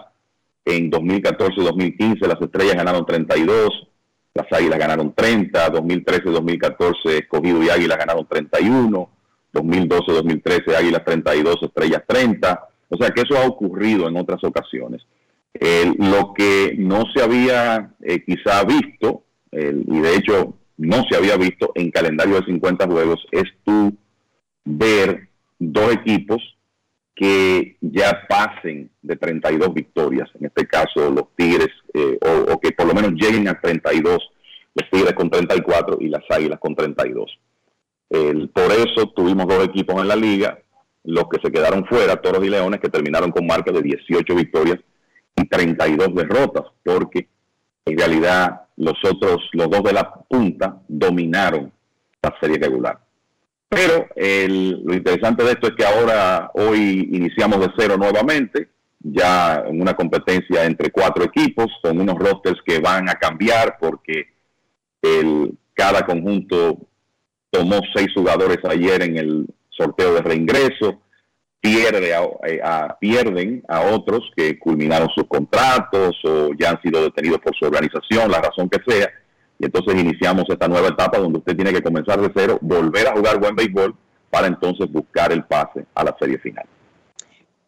en 2014-2015 las estrellas ganaron 32 las águilas ganaron 30 2013-2014 escogido y águilas ganaron 31 2012-2013 águilas 32 estrellas 30 o sea que eso ha ocurrido en otras ocasiones lo que no se había eh, quizá visto, y de hecho no se había visto en calendario de 50 juegos, es tú ver dos equipos que ya pasen de 32 victorias, en este caso los Tigres, eh, o, que por lo menos lleguen a 32, los Tigres con 34 y las Águilas con 32. por eso tuvimos dos equipos en la liga, los que se quedaron fuera, Toros y Leones, que terminaron con marca de 18 victorias y 32 derrotas, porque en realidad los otros, los dos de la punta, dominaron la serie regular. Pero lo interesante de esto es que ahora, hoy iniciamos de cero nuevamente, ya en una competencia entre cuatro equipos, con unos rosters que van a cambiar porque el, cada conjunto tomó seis jugadores ayer en el sorteo de reingreso pierde eh, a, pierden a otros que culminaron sus contratos o ya han sido detenidos por su organización, la razón que sea. Y entonces iniciamos esta nueva etapa donde usted tiene que comenzar de cero, volver a jugar buen béisbol para entonces buscar el pase a la serie final.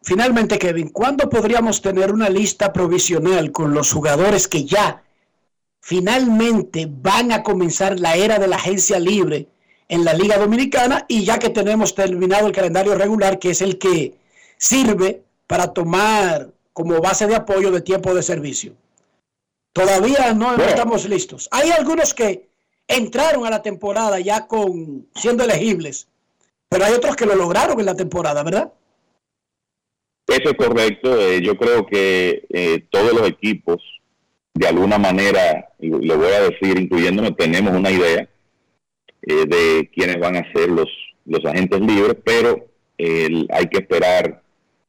Finalmente, Kevin, ¿cuándo podríamos tener una lista provisional con los jugadores que ya finalmente van a comenzar la era de la agencia libre en la Liga Dominicana y ya que tenemos terminado el calendario regular, que es el que sirve para tomar como base de apoyo de tiempo de servicio. Todavía no estamos listos. Hay algunos que entraron a la temporada ya con siendo elegibles, pero hay otros que lo lograron en la temporada, ¿verdad? Eso es correcto. Eh, yo creo que eh, todos los equipos, de alguna manera, y lo voy a decir incluyéndome, tenemos una idea eh, de quiénes van a ser los, los agentes libres, pero hay que esperar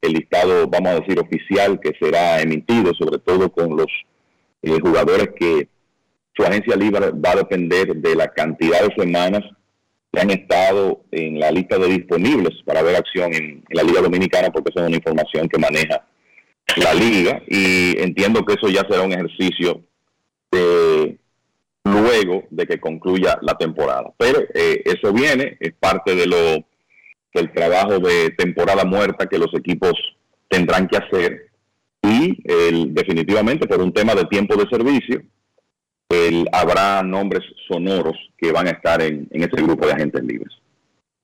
el listado, vamos a decir, oficial que será emitido, sobre todo con los eh, jugadores que su agencia libre va a depender de la cantidad de semanas que han estado en la lista de disponibles para ver acción en, en la Liga Dominicana, porque esa es una información que maneja la liga y entiendo que eso ya será un ejercicio de luego de que concluya la temporada. Pero eh, eso viene, es parte de lo del trabajo de temporada muerta que los equipos tendrán que hacer y definitivamente por un tema de tiempo de servicio habrá nombres sonoros que van a estar en, en ese grupo de agentes libres.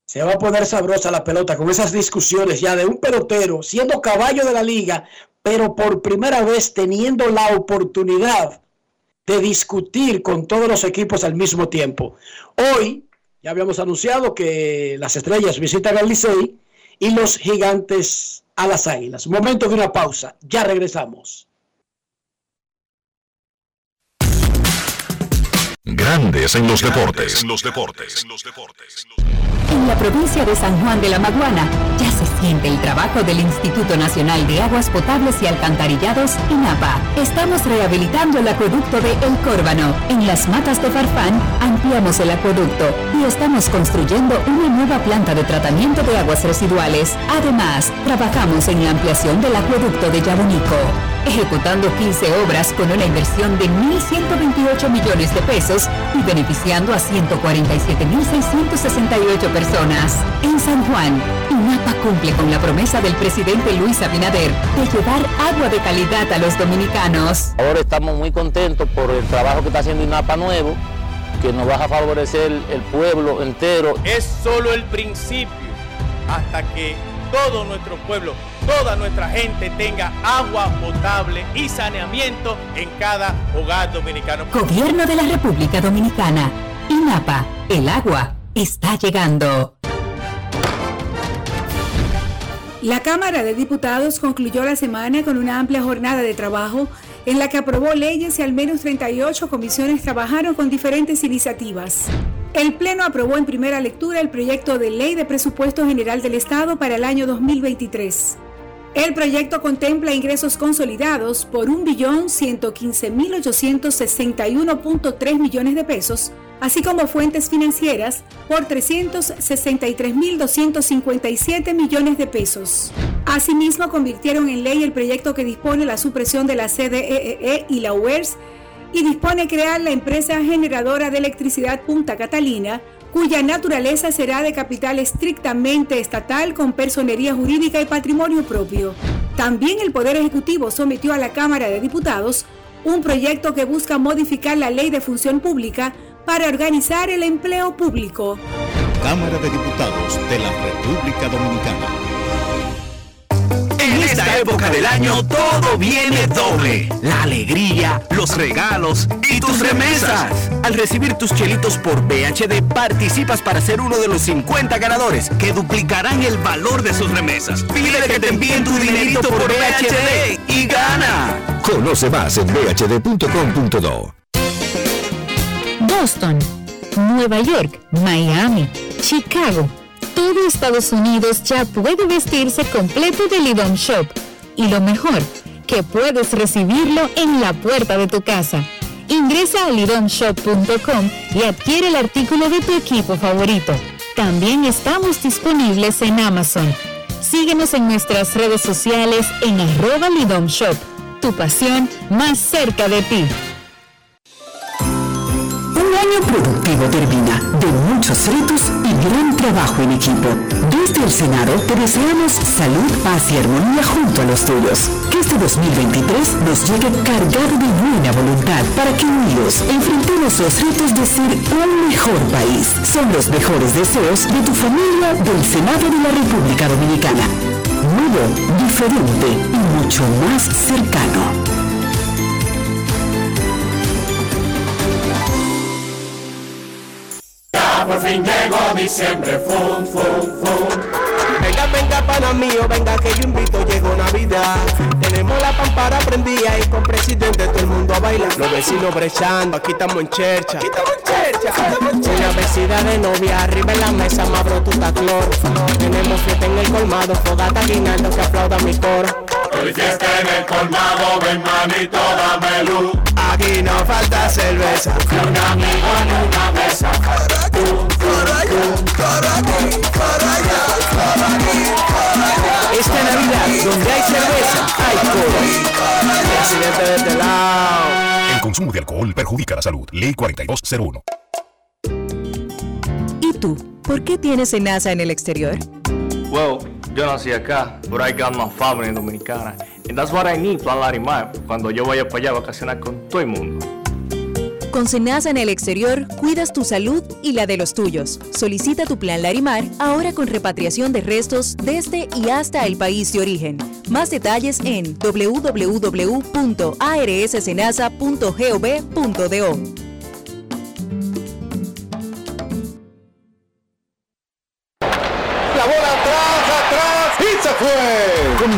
Se va a poner sabrosa la pelota con esas discusiones ya de un pelotero siendo caballo de la liga, pero por primera vez teniendo la oportunidad de discutir con todos los equipos al mismo tiempo. Hoy ya habíamos anunciado que las estrellas visitan al Licey y los gigantes a las águilas. Momento de una pausa, ya regresamos. Grandes en los deportes. En los deportes. En la provincia de San Juan de la Maguana ya se siente el trabajo del Instituto Nacional de Aguas Potables y Alcantarillados, INAPA. Estamos rehabilitando el acueducto de El Córbano. En las matas de Farfán ampliamos el acueducto y estamos construyendo una nueva planta de tratamiento de aguas residuales. Además, trabajamos en la ampliación del acueducto de Yabunico ejecutando 15 obras con una inversión de 1.128 millones de pesos y beneficiando a 147.668 personas. En San Juan, INAPA cumple con la promesa del presidente Luis Abinader de llevar agua de calidad a los dominicanos. Ahora estamos muy contentos por el trabajo que está haciendo INAPA nuevo, que nos va a favorecer el pueblo entero. Es solo el principio hasta que todo nuestro pueblo toda nuestra gente tenga agua potable y saneamiento en cada hogar dominicano. Gobierno de la República Dominicana. INAPA, el agua está llegando. La Cámara de Diputados concluyó la semana con una amplia jornada de trabajo en la que aprobó leyes y al menos 38 comisiones trabajaron con diferentes iniciativas. El Pleno aprobó en primera lectura el proyecto de ley de presupuesto general del Estado para el año 2023. El proyecto contempla ingresos consolidados por 1.115.861.3 millones de pesos, así como fuentes financieras por 363.257 millones de pesos. Asimismo, convirtieron en ley el proyecto que dispone la supresión de la CDEE e e y la UERS y dispone crear la empresa generadora de electricidad Punta Catalina, cuya naturaleza será de capital estrictamente estatal con personería jurídica y patrimonio propio. También el Poder Ejecutivo sometió a la Cámara de Diputados un proyecto que busca modificar la ley de función pública para organizar el empleo público. Cámara de Diputados de la República Dominicana. En esta época del año todo viene doble. La alegría, los regalos y tus remesas. Al recibir tus chelitos por BHD participas para ser uno de los 50 ganadores que duplicarán el valor de sus remesas. Pide que te envíen tu dinerito por BHD y gana. Conoce más en bhd.com.do. Boston, Nueva York, Miami, Chicago. Todo Estados Unidos ya puede vestirse completo de Lidom Shop. Y lo mejor, que puedes recibirlo en la puerta de tu casa. Ingresa a lidomshop.com y adquiere el artículo de tu equipo favorito. También estamos disponibles en Amazon. Síguenos en nuestras redes sociales en arroba Lidom Shop. Tu pasión más cerca de ti. Un año productivo termina, de muchos retos y gran trabajo en equipo. Desde el Senado te deseamos salud, paz y armonía junto a los tuyos. Que este 2023 nos llegue cargado de buena voluntad para que unidos enfrentemos los retos de ser un mejor país. Son los mejores deseos de tu familia del Senado de la República Dominicana. Nuevo, diferente y mucho más cercano. Por fin llegó diciembre, fum, fum, fum. Venga, venga, pana mío, venga que yo invito, llegó Navidad. Tenemos la pampara prendida y con presidente todo el mundo a bailar. Los vecinos brechando, aquí estamos en chercha. Aquí estamos en chercha. Una vecina de novia, arriba en la mesa, más tu cloro. Tenemos fiesta en el colmado, fogata guinaldo que aplauda mi coro. Hoy fiesta en el colmado, ven manito, dame luz. Aquí no falta cerveza. Y un amigo en una mesa. Para tú, para allá, para aquí, para allá, para aquí, para allá. Esta Navidad, donde hay cerveza, hay. Presidente de este lado. El consumo de alcohol perjudica la salud. Ley 4201. ¿Y tú? ¿Por qué tienes enaza en el exterior? Well, yo nací acá, but I got my family dominicana. And that's what I need, Plan Larimar, cuando yo vaya para allá a vacacionar con todo el mundo. Con Senasa en el exterior, cuidas tu salud y la de los tuyos. Solicita tu plan Larimar ahora con repatriación de restos desde y hasta el país de origen. Más detalles en www.arssenasa.gov.do.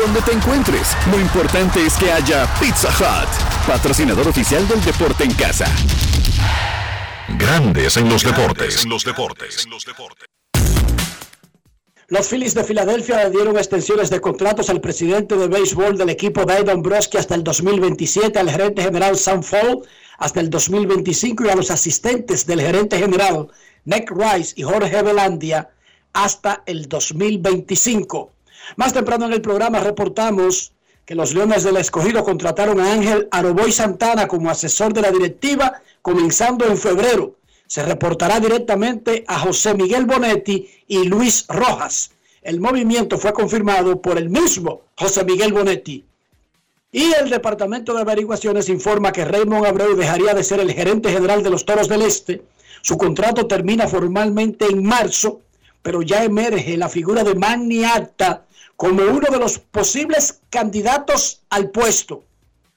Donde te encuentres, lo importante es que haya Pizza Hut, patrocinador oficial del deporte en casa. Grandes en los deportes. los deportes. Los Phillies de Filadelfia le dieron extensiones de contratos al presidente de béisbol del equipo Dayton Broski hasta el 2027, al gerente general Sam Fall hasta el 2025 y a los asistentes del gerente general Nick Rice y Jorge Velandia hasta el 2025. Más temprano en el programa reportamos que los Leones del Escogido contrataron a Ángel Aroboy Santana como asesor de la directiva comenzando en febrero. Se reportará directamente a José Miguel Bonetti y Luis Rojas. El movimiento fue confirmado por el mismo José Miguel Bonetti. Y el Departamento de Averiguaciones informa que Raymond Abreu dejaría de ser el gerente general de los Toros del Este. Su contrato termina formalmente en marzo, pero ya emerge la figura de Manny Acta como uno de los posibles candidatos al puesto.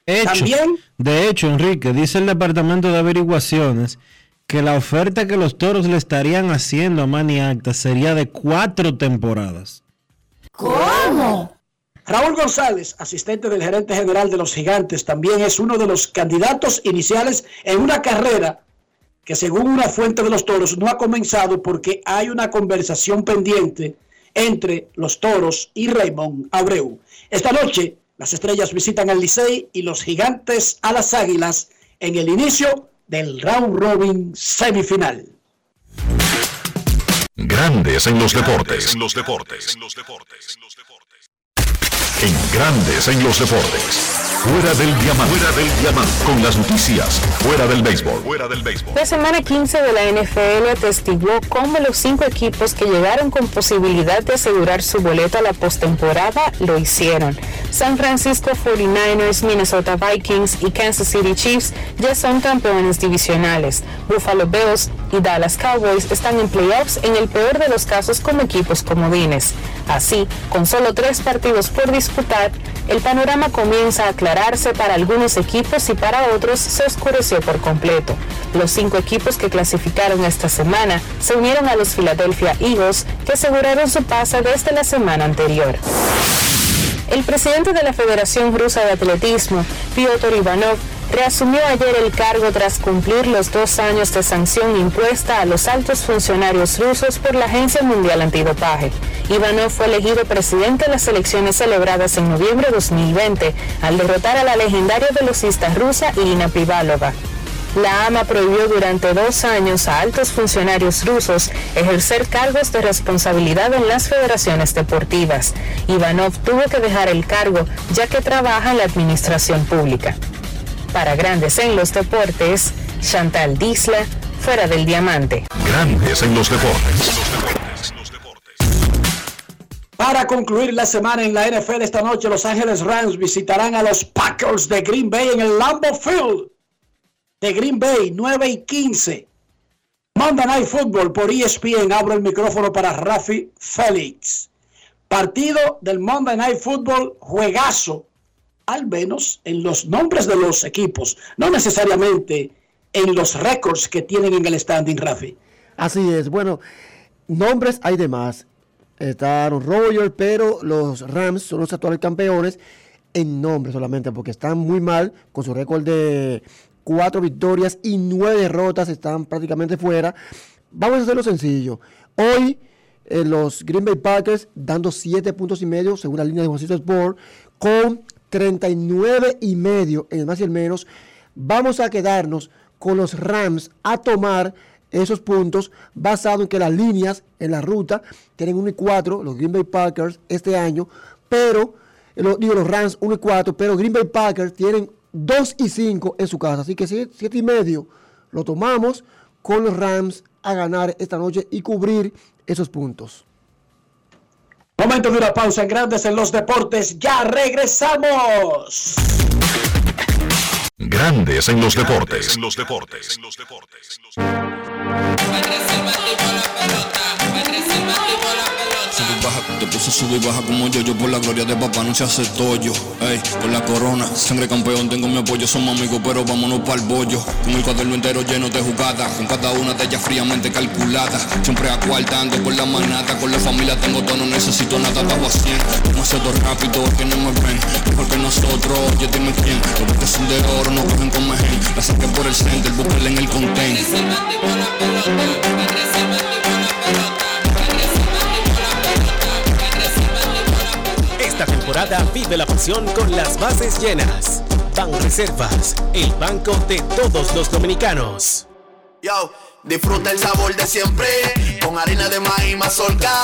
Hecho, También de hecho, Enrique, dice el Departamento de Averiguaciones que la oferta que los toros le estarían haciendo a Manny Acta sería de cuatro temporadas. ¿Cómo? Raúl González, asistente del gerente general de los Gigantes, también es uno de los candidatos iniciales en una carrera que según una fuente de los Toros no ha comenzado porque hay una conversación pendiente entre los Toros y Raymond Abreu. Esta noche las estrellas visitan al Licey y los Gigantes a las Águilas en el inicio del round robin semifinal. Grandes en los deportes. los deportes. En Grandes en los deportes. Fuera del diamante. Fuera del diamante. Con las noticias. Fuera del béisbol. Fuera del béisbol. La semana 15 de la NFL atestiguó cómo los cinco equipos que llegaron con posibilidad de asegurar su boleto a la postemporada lo hicieron. San Francisco 49ers, Minnesota Vikings y Kansas City Chiefs ya son campeones divisionales. Buffalo Bills y Dallas Cowboys están en playoffs en el peor de los casos como equipos comodines. Así, con solo tres partidos por el panorama comienza a aclararse para algunos equipos y para otros se oscureció por completo. Los cinco equipos que clasificaron esta semana se unieron a los Philadelphia Eagles, que aseguraron su pase desde la semana anterior. El presidente de la Federación Rusa de Atletismo, Piotr Ivanov, reasumió ayer el cargo tras cumplir los dos años de sanción impuesta a los altos funcionarios rusos por la Agencia Mundial Antidopaje. Ivanov fue elegido presidente en las elecciones celebradas en noviembre de 2020 al derrotar a la legendaria velocista rusa Irina Privalova. La AMA prohibió durante dos años a altos funcionarios rusos ejercer cargos de responsabilidad en las federaciones deportivas. Ivanov tuvo que dejar el cargo ya que trabaja en la administración pública. Para Grandes en los Deportes, Chantal Disla, fuera del diamante. Grandes en los deportes. Para concluir la semana en la NFL esta noche, Los Ángeles Rams visitarán a los Packers de Green Bay en el Lambeau Field de Green Bay, 9 y 15. Monday Night Football por ESPN. Abro el micrófono para Rafi Félix. Partido del Monday Night Football, juegazo, al menos en los nombres de los equipos, no necesariamente en los récords que tienen en el standing, Rafi. Así es, bueno, nombres hay de más. Está Aaron pero los Rams son los actuales campeones en nombre solamente, porque están muy mal con su récord de cuatro victorias y nueve derrotas, están prácticamente fuera. Vamos a hacerlo sencillo. Hoy eh, los Green Bay Packers dando siete puntos y medio, según la línea de Juancito Sport, con 39 y medio en el más y el menos. Vamos a quedarnos con los Rams a tomar esos puntos basado en que las líneas en la ruta tienen 1 y 4, los Green Bay Packers este año, pero, eh, lo- digo los Rams 1 y 4, pero Green Bay Packers tienen 2 y 5 en su casa, así que 7 y medio lo tomamos con los Rams a ganar esta noche y cubrir esos puntos. Momento de una pausa en Grandes en los Deportes. Ya regresamos. Grandes en los deportes. los deportes. Baja, te puse sube y baja como yo, yo por la gloria de papá no se hace tollo, ey, por la corona, sangre campeón, tengo mi apoyo, somos amigos, pero vámonos para el bollo, con el cuaderno entero lleno de jugadas, con cada una de ellas fríamente calculada, siempre acuartando por la manata, con la familia tengo todo, no necesito nada, bajo a 100, no sé todo rápido, que no me ven, porque nosotros, oye dime quién, los que son de oro no cogen con mejen, la saqué por el center, búsquenla en el content. Temporada vive la pasión con las bases llenas. Ban Reservas, el banco de todos los dominicanos. Yo, disfruta el sabor de siempre con harina de maíz mazorca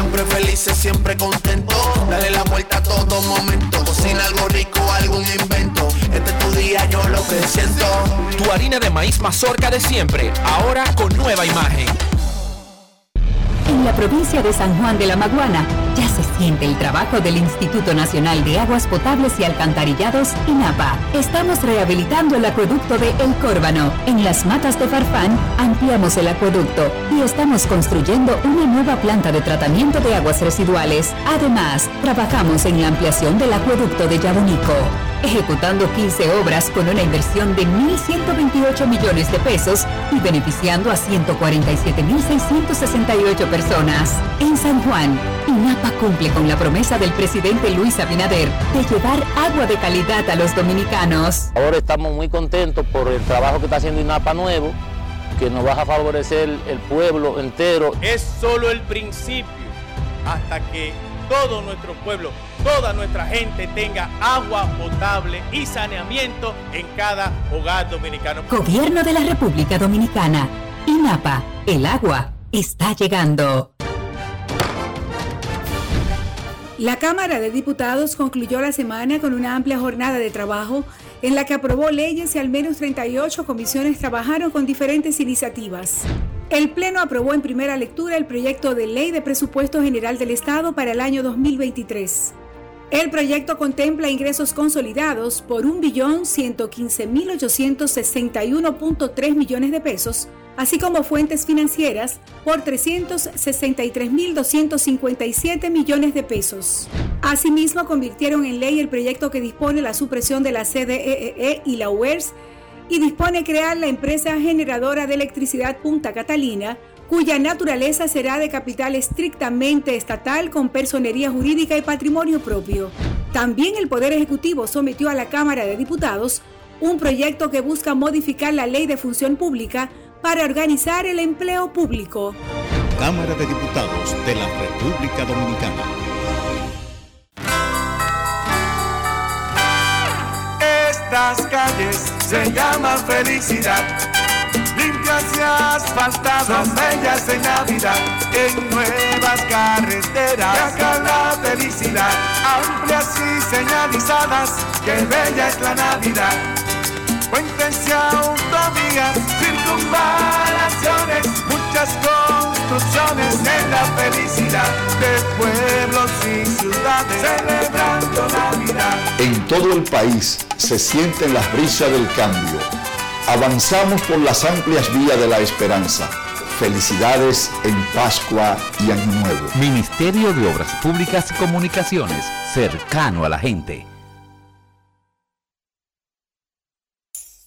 siempre felices, siempre contento. Dale la vuelta a todo momento. Cocina algo rico, algún invento. Este es tu día, yo lo que siento. Tu harina de maíz mazorca de siempre, ahora con nueva imagen. En la provincia de San Juan de la Maguana ya se siente el trabajo del Instituto Nacional de Aguas Potables y Alcantarillados, INAPA. Estamos rehabilitando el acueducto de El Córbano. En las matas de Farfán ampliamos el acueducto y estamos construyendo una nueva planta de tratamiento de aguas residuales. Además, trabajamos en la ampliación del acueducto de Yabunico ejecutando 15 obras con una inversión de 1.128 millones de pesos y beneficiando a 147.668 personas. En San Juan, INAPA cumple con la promesa del presidente Luis Abinader de llevar agua de calidad a los dominicanos. Ahora estamos muy contentos por el trabajo que está haciendo INAPA nuevo, que nos va a favorecer el pueblo entero. Es solo el principio hasta que todo nuestro pueblo, toda nuestra gente tenga agua potable y saneamiento en cada hogar dominicano. Gobierno de la República Dominicana. INAPA. El agua está llegando. La Cámara de Diputados concluyó la semana con una amplia jornada de trabajo en la que aprobó leyes y al menos 38 comisiones trabajaron con diferentes iniciativas. El Pleno aprobó en primera lectura el proyecto de ley de presupuesto general del Estado para el año 2023. El proyecto contempla ingresos consolidados por 1.115.861.3 millones de pesos, así como fuentes financieras por 363.257 millones de pesos. Asimismo, convirtieron en ley el proyecto que dispone la supresión de la CDEE y la UERS y dispone crear la empresa generadora de electricidad Punta Catalina, cuya naturaleza será de capital estrictamente estatal con personería jurídica y patrimonio propio. También el Poder Ejecutivo sometió a la Cámara de Diputados un proyecto que busca modificar la ley de función pública para organizar el empleo público. Cámara de Diputados de la República Dominicana. Estas calles se llaman felicidad. Limpias y asfaltadas, bellas en Navidad. En nuevas carreteras, acá la felicidad. Amplias y señalizadas, que bella es la Navidad. Puentes y autovías, circunvalaciones, muchas construcciones en la felicidad de pueblos y ciudades celebrando Navidad. En todo el país se sienten las brisas del cambio. Avanzamos por las amplias vías de la esperanza. Felicidades en Pascua y Año Nuevo. Ministerio de Obras Públicas y Comunicaciones, cercano a la gente.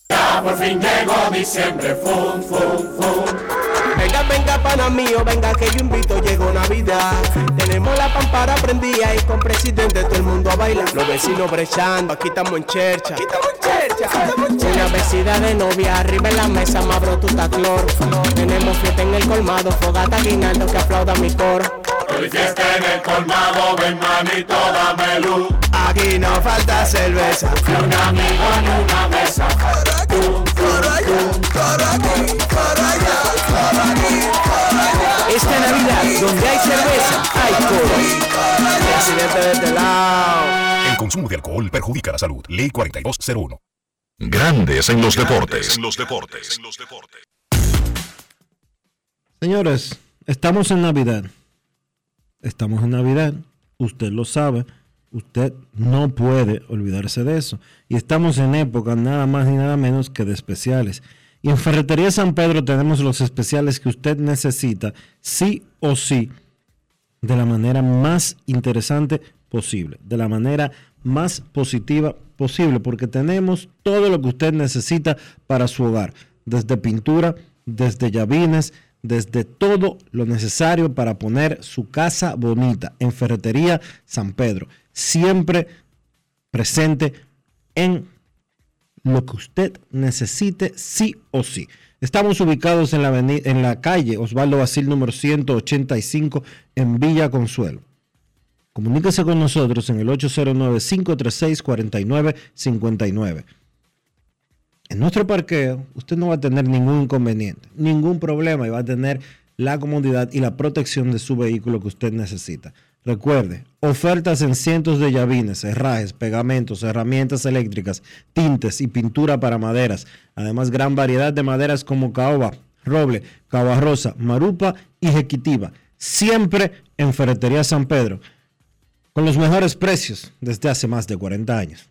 Ya por fin llegó diciembre, fum, fum, fum. Venga, venga, pana mío, venga que yo invito, llegó Navidad. Tenemos la pampara prendida y con presidente todo el mundo a bailar. Los vecinos brechando, aquí estamos en chercha. Aquí estamos en chercha, estamos en chercha. Una vecina de novia, arriba en la mesa, mabro tu cloro. Tenemos fiesta en el colmado, fogata guinaldo que aplauda mi coro. Hoy fiesta en el colmado, ven manito, dame luz. Aquí no falta cerveza. Y un amigo en una mesa. Esta Navidad, donde hay cerveza, hay coro. El consumo de alcohol perjudica la salud. Ley 4201. Grandes en los deportes. En los deportes. Señores, estamos en Navidad. Estamos en Navidad. Usted lo sabe. Usted no puede olvidarse de eso. Y estamos en época nada más ni nada menos que de especiales. Y en Ferretería San Pedro tenemos los especiales que usted necesita, sí o sí, de la manera más interesante posible, de la manera más positiva posible, porque tenemos todo lo que usted necesita para su hogar, desde pintura, desde llavines, desde todo lo necesario para poner su casa bonita en Ferretería San Pedro, siempre presente en lo que usted necesite sí o sí. Estamos ubicados en la, en la calle Osvaldo Basil número 185 en Villa Consuelo. Comuníquese con nosotros en el 809-536-4959. En nuestro parqueo usted no va a tener ningún inconveniente, ningún problema y va a tener la comodidad y la protección de su vehículo que usted necesita. Recuerde, ofertas en cientos de llavines, herrajes, pegamentos, herramientas eléctricas, tintes y pintura para maderas. Además, gran variedad de maderas como caoba, roble, rosa, marupa y jequitiva. Siempre en Ferretería San Pedro con los mejores precios desde hace más de 40 años.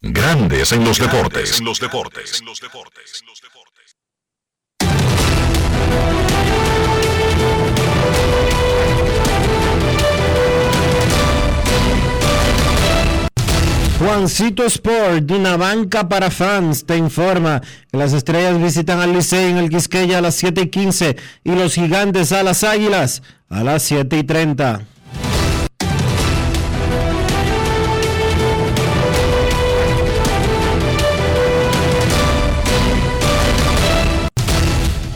Grandes en los deportes. En los deportes. Juancito Sport, de una banca para fans, te informa que las estrellas visitan al Licey en el Quisqueya a las 7 y 15 y los gigantes a las águilas a las 7 y 30.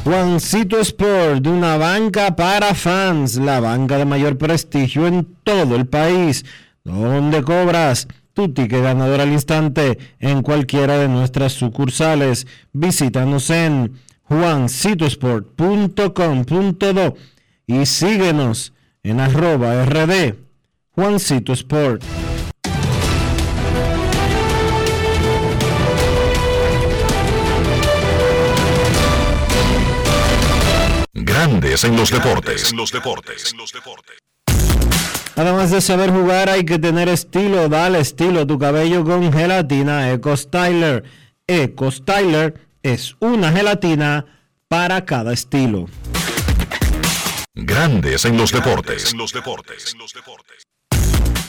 Juancito Sport, de una banca para fans, la banca de mayor prestigio en todo el país, donde cobras tu ticket ganador al instante en cualquiera de nuestras sucursales. Visítanos en juancitosport.com.do y síguenos en arroba rd Juancito Sport. Grandes en los deportes. En los deportes. Además de saber jugar, hay que tener estilo. Dale estilo a tu cabello con gelatina Eco Styler. Eco Styler es una gelatina para cada estilo. Grandes en los deportes.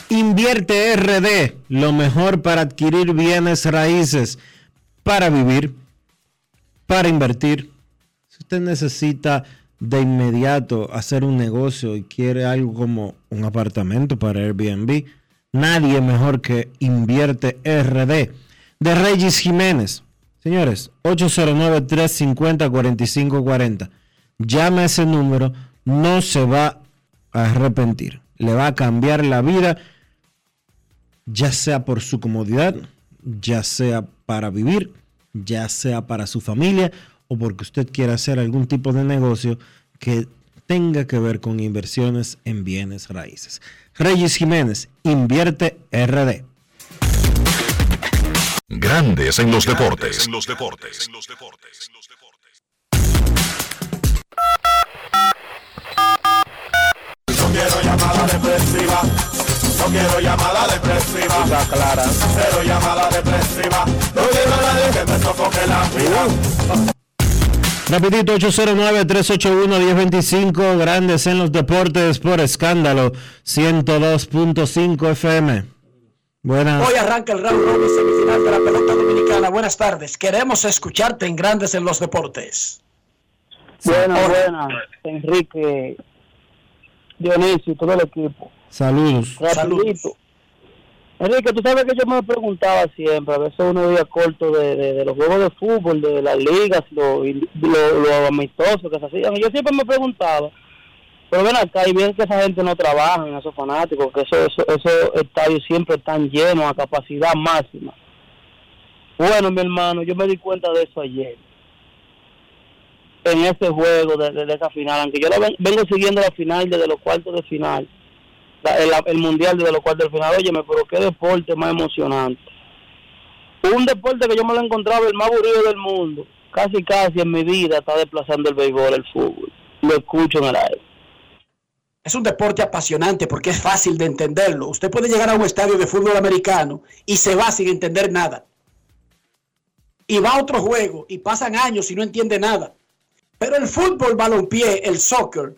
Invierte RD, lo mejor para adquirir bienes raíces, para vivir, para invertir. Si usted necesita de inmediato hacer un negocio y quiere algo como un apartamento para Airbnb, nadie mejor que Invierte RD de Regis Jiménez. Señores, 809-350-4540. Llame a ese número no se va a arrepentir. Le va a cambiar la vida, ya sea por su comodidad, ya sea para vivir, ya sea para su familia o porque usted quiera hacer algún tipo de negocio que tenga que ver con inversiones en bienes raíces. Reyes Jiménez, invierte RD. Grandes en los deportes. En los deportes. quiero llamada depresiva. No quiero llamada depresiva. Está clara. Cero llamada depresiva. No quiero nadie que me sofoque la vida. Rapidito 809-381-1025, grandes en los deportes por escándalo, 102.5 FM. Buenas. Hoy arranca el round robin semifinal de la pelota dominicana. Buenas tardes. Queremos escucharte en Grandes en los Deportes. Buenas, buenas. Enrique Dionisio y todo el equipo. Saludos. Rapidito. Enrique, tú sabes que yo me preguntaba siempre, a veces uno día corto de, los juegos de fútbol, de las ligas, lo, lo, amistoso que se hacían. Yo siempre me preguntaba, pero ven acá y bien que esa gente no trabaja esos fanáticos, que eso, eso, esos estadios siempre están llenos a capacidad máxima. Bueno, mi hermano, yo me di cuenta de eso ayer en ese juego de, esa final, aunque yo vengo siguiendo la final desde los cuartos de final, la- el, el mundial de los cuartos de final. Óyeme, pero qué deporte más emocionante. Un deporte que yo me lo he encontrado el más aburrido del mundo. Casi, casi en mi vida está desplazando el béisbol, el fútbol. Lo escucho en el aire. Es un deporte apasionante porque es fácil de entenderlo. Usted puede llegar a un estadio de fútbol americano y se va sin entender nada. Y va a otro juego y pasan años y no entiende nada. Pero el fútbol, balompié, el soccer,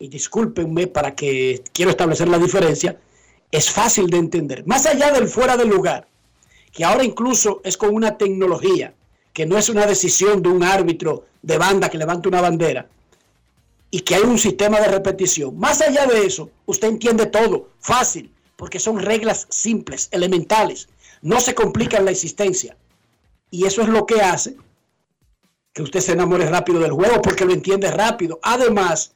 y discúlpenme para que quiero establecer la diferencia, es fácil de entender. Más allá del fuera del lugar, que ahora incluso es con una tecnología, que no es una decisión de un árbitro de banda que levanta una bandera, y que hay un sistema de repetición. Más allá de eso, usted entiende todo, fácil, porque son reglas simples, elementales, no se complican la existencia. Y eso es lo que hace que usted se enamore rápido del juego, porque lo entiende rápido. Además,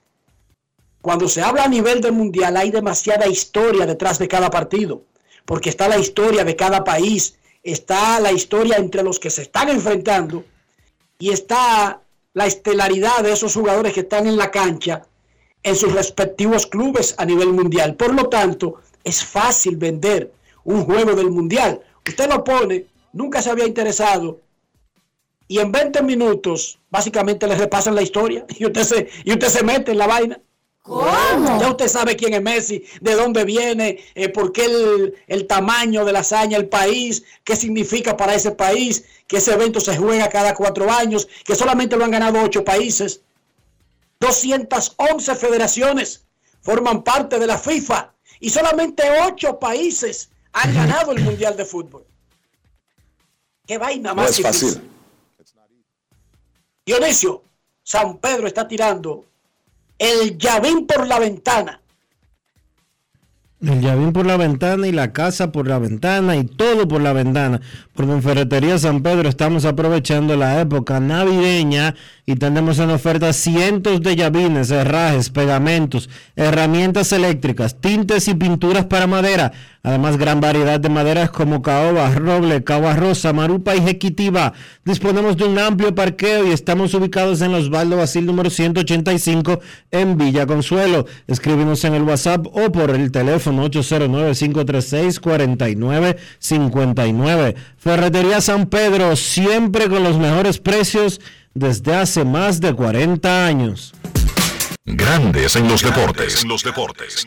cuando se habla a nivel del mundial, hay demasiada historia detrás de cada partido, porque está la historia de cada país, está la historia entre los que se están enfrentando y está la estelaridad de esos jugadores que están en la cancha en sus respectivos clubes a nivel mundial. Por lo tanto, es fácil vender un juego del mundial. Usted lo pone, nunca se había interesado y en 20 minutos básicamente le repasan la historia [LAUGHS] y usted se, y usted se mete en la vaina. ¿Cómo? Ya usted sabe quién es Messi, de dónde viene, eh, por qué el, el tamaño de la hazaña, el país, qué significa para ese país, que ese evento se juega cada cuatro años, que solamente lo han ganado ocho países. 211 federaciones forman parte de la FIFA y solamente ocho países han ganado el Mundial de Fútbol. Qué vaina No más es difícil. fácil. Dionisio, San Pedro está tirando el llavín por la ventana. El llavín por la ventana y la casa por la ventana y todo por la ventana. Porque en Ferretería San Pedro estamos aprovechando la época navideña y tenemos en oferta cientos de llavines, herrajes, pegamentos, herramientas eléctricas, tintes y pinturas para madera. Además, gran variedad de maderas como caoba, roble, caoba rosa, marupa y jequitiba. Disponemos de un amplio parqueo y estamos ubicados en los Osvaldo Basil número 185 en Villa Consuelo. Escríbenos en el WhatsApp o por el teléfono 809-536-4959. Ferretería San Pedro, siempre con los mejores precios desde hace más de 40 años. Grandes en los deportes. En los deportes.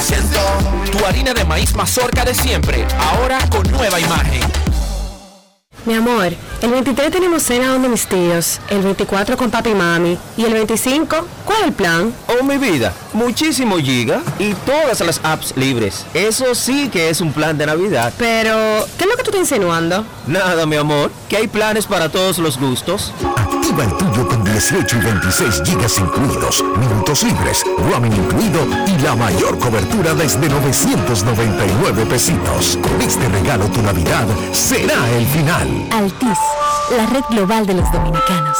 Tu harina de maíz mazorca de siempre, ahora con nueva imagen. Mi amor, el 23 tenemos cena donde mis tíos, el 24 con papi y mami y el 25, ¿cuál es el plan? Oh, mi vida, muchísimo giga y todas las apps libres. Eso sí que es un plan de Navidad. Pero, ¿qué es lo que tú estás insinuando? Nada, mi amor, que hay planes para todos los gustos. Activa el tuyo con 18 y 26 gigas incluidos, minutos libres, roaming incluido y la mayor cobertura desde 999 pesitos. Con este regalo tu Navidad será el final. Altis, la red global de los dominicanos.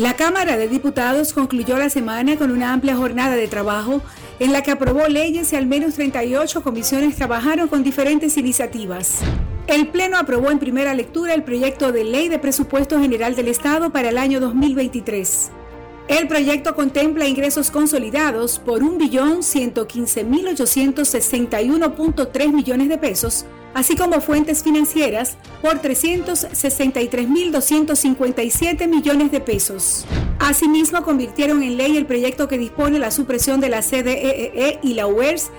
La Cámara de Diputados concluyó la semana con una amplia jornada de trabajo en la que aprobó leyes y al menos 38 comisiones trabajaron con diferentes iniciativas. El Pleno aprobó en primera lectura el proyecto de ley de presupuesto general del Estado para el año 2023. El proyecto contempla ingresos consolidados por 1.115.861.3 millones de pesos, así como fuentes financieras por 363.257 millones de pesos. Asimismo, convirtieron en ley el proyecto que dispone la supresión de la CDEE y la UERS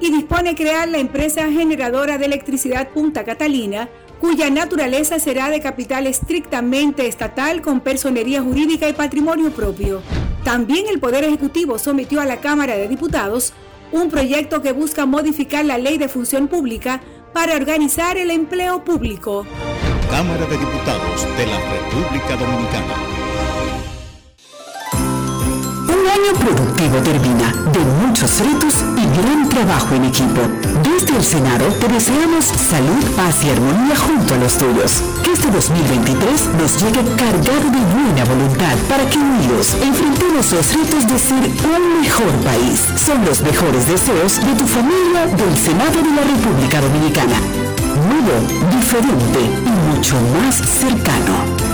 y dispone crear la empresa generadora de electricidad Punta Catalina, cuya naturaleza será de capital estrictamente estatal con personería jurídica y patrimonio propio. También el Poder Ejecutivo sometió a la Cámara de Diputados un proyecto que busca modificar la ley de función pública para organizar el empleo público. Cámara de Diputados de la República Dominicana. Año productivo termina, de muchos retos y gran trabajo en equipo. Desde el Senado te deseamos salud, paz y armonía junto a los tuyos. Que este 2023 nos llegue cargado de buena voluntad para que unidos enfrentemos los retos de ser un mejor país. Son los mejores deseos de tu familia del Senado de la República Dominicana. Nuevo, diferente y mucho más cercano.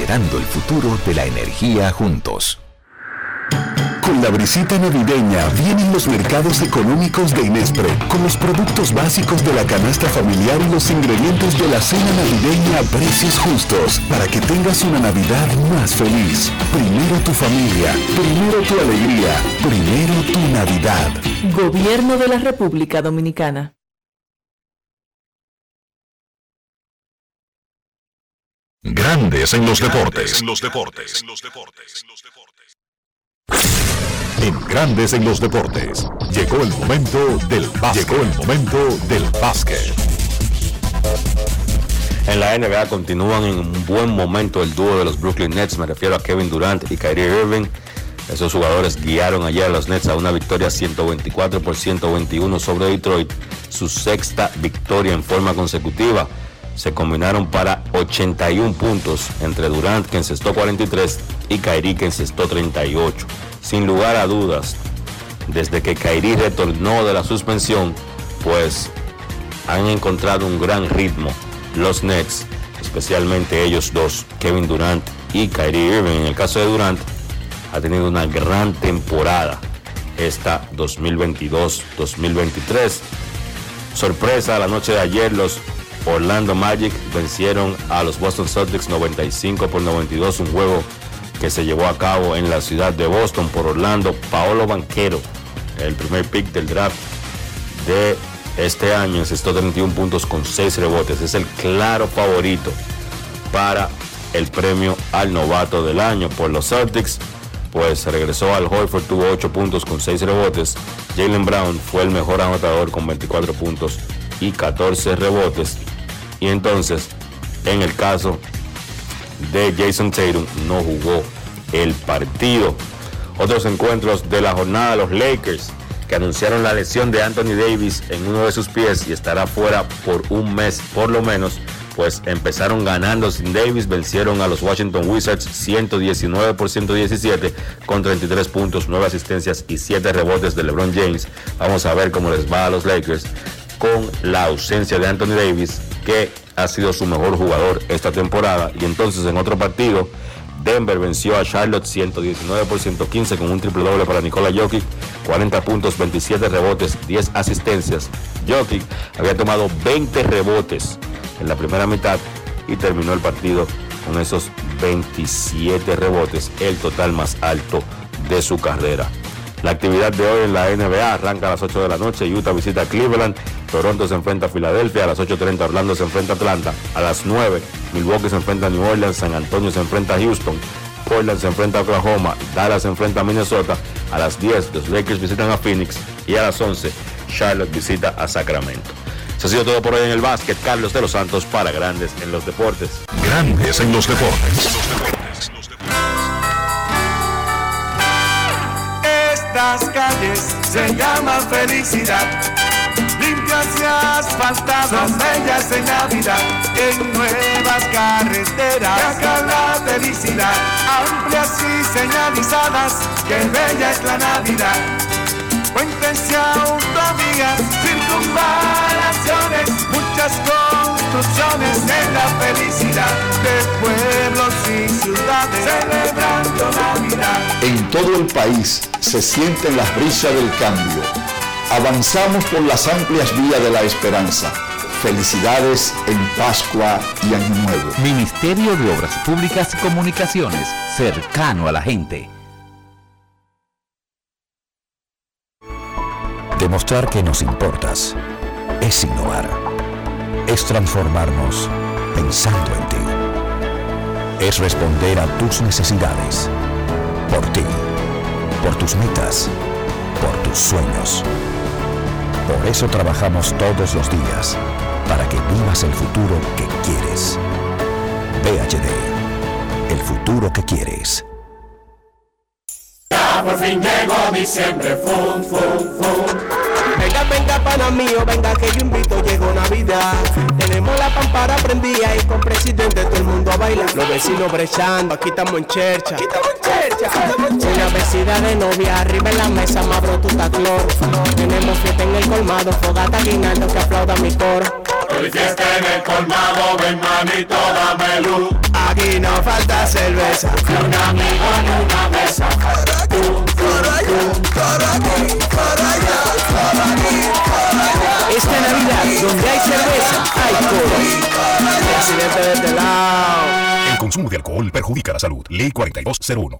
el futuro de la energía juntos. Con la brisita navideña vienen los mercados económicos de Inespre, con los productos básicos de la canasta familiar y los ingredientes de la cena navideña a precios justos, para que tengas una Navidad más feliz. Primero tu familia, primero tu alegría, primero tu Navidad. Gobierno de la República Dominicana. Grandes en los deportes. En los deportes. En Grandes en los deportes. Llegó el momento del básquet. Llegó el momento del básquet. En la NBA continúan en un buen momento el dúo de los Brooklyn Nets, me refiero a Kevin Durant y Kyrie Irving. Esos jugadores guiaron ayer a los Nets a una victoria 124 por 121 sobre Detroit, su sexta victoria en forma consecutiva se combinaron para 81 puntos entre Durant que encestó 43 y Kairi que encestó 38. Sin lugar a dudas, desde que Kairi retornó de la suspensión, pues han encontrado un gran ritmo los Nets, especialmente ellos dos, Kevin Durant y Kyrie Irving. En el caso de Durant, ha tenido una gran temporada esta 2022-2023. Sorpresa la noche de ayer, los Orlando Magic vencieron a los Boston Celtics 95 por 92, un juego que se llevó a cabo en la ciudad de Boston por Orlando. Paolo Banquero, el primer pick del draft de este año, encestó 31 puntos con 6 rebotes. Es el claro favorito para el premio al novato del año por los Celtics. Pues regresó al Horford, tuvo 8 puntos con 6 rebotes. Jalen Brown fue el mejor anotador con 24 puntos y 14 rebotes. Y entonces, en el caso de Jason Tatum, no jugó el partido. Otros encuentros de la jornada, los Lakers, que anunciaron la lesión de Anthony Davis en uno de sus pies y estará fuera por un mes por lo menos, pues empezaron ganando sin Davis, vencieron a los Washington Wizards 119 por 117 con 33 puntos, 9 asistencias y 7 rebotes de LeBron James. Vamos a ver cómo les va a los Lakers con la ausencia de Anthony Davis, que ha sido su mejor jugador esta temporada. Y entonces en otro partido, Denver venció a Charlotte 119 por 115 con un triple doble para Nikola Jokic, 40 puntos, 27 rebotes, 10 asistencias. Jokic había tomado 20 rebotes en la primera mitad y terminó el partido con esos 27 rebotes, el total más alto de su carrera. La actividad de hoy en la NBA arranca a las 8 de la noche. Utah visita Cleveland. Toronto se enfrenta a Filadelfia. A las 8.30 Orlando se enfrenta a Atlanta. A las 9 Milwaukee se enfrenta a New Orleans. San Antonio se enfrenta a Houston. Portland se enfrenta a Oklahoma. Dallas se enfrenta a Minnesota. A las 10 los Lakers visitan a Phoenix. Y a las 11 Charlotte visita a Sacramento. Eso ha sido todo por hoy en el básquet. Carlos de los Santos para Grandes en los Deportes. Grandes en los Deportes. Estas calles se llaman felicidad. Y asfaltadas, son bellas en Navidad, en nuevas carreteras, que hagan la felicidad, amplias y señalizadas, que bella es la Navidad. Puentes y autovías, circunvalaciones, muchas construcciones en la felicidad de pueblos y ciudades celebrando Navidad. En todo el país se sienten las brisas del cambio. Avanzamos por las amplias vías de la esperanza. Felicidades en Pascua y Año Nuevo. Ministerio de Obras Públicas y Comunicaciones, cercano a la gente. Demostrar que nos importas es innovar. Es transformarnos pensando en ti. Es responder a tus necesidades. Por ti. Por tus metas. Por tus sueños. Por eso trabajamos todos los días. Para que vivas el futuro que quieres. PHD. El futuro que quieres. Ya por fin llegó diciembre. Venga, venga, pana mío, venga que yo invito, llegó Navidad. Tenemos la pampara prendida y con presidente todo el mundo a bailar. Los vecinos brechando, aquí estamos en chercha. Aquí estamos en chercha. Una vestida de novia, arriba en la mesa, mabro tu taclor. Tenemos fiesta en el colmado, fogata guinaldo que aplauda mi coro. Hoy fiesta en el colmado, ven manito, dame luz. Aquí no falta cerveza. Ni un amigo ni una mesa. Esta Navidad, donde hay cerveza, hay coro. El consumo de alcohol perjudica la salud. Ley 4201.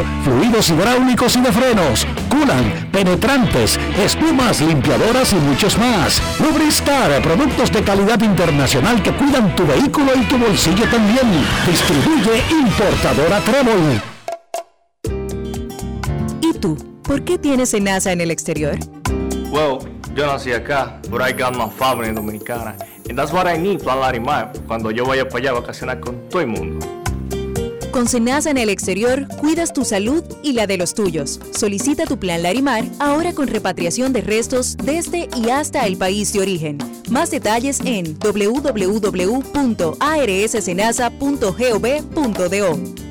fluidos hidráulicos y de frenos, culan, penetrantes, espumas, limpiadoras y muchos más. Lubristar, productos de calidad internacional que cuidan tu vehículo y tu bolsillo también. Distribuye importadora Trébol. ¿Y tú? ¿Por qué tienes enaza en el exterior? Well, yo nací acá, but I got my family dominicana. And that's what I need, Plan Larimar, cuando yo vaya para allá a vacacionar con todo el mundo. Con Senasa en el exterior, cuidas tu salud y la de los tuyos. Solicita tu plan Larimar ahora con repatriación de restos desde y hasta el país de origen. Más detalles en www.arssenasa.gov.do.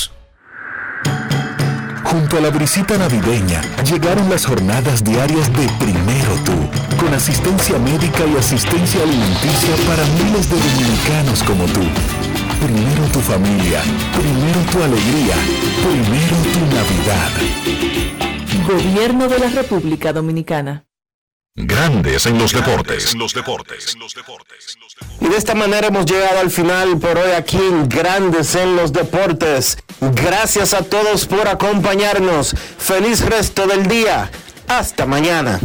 Junto a la brisita navideña llegaron las jornadas diarias de Primero Tú, con asistencia médica y asistencia alimenticia para miles de dominicanos como tú. Primero tu familia, primero tu alegría, primero tu Navidad. Gobierno de la República Dominicana. Grandes en los deportes. Y de esta manera hemos llegado al final por hoy aquí en Grandes en los Deportes. Gracias a todos por acompañarnos. Feliz resto del día. Hasta mañana.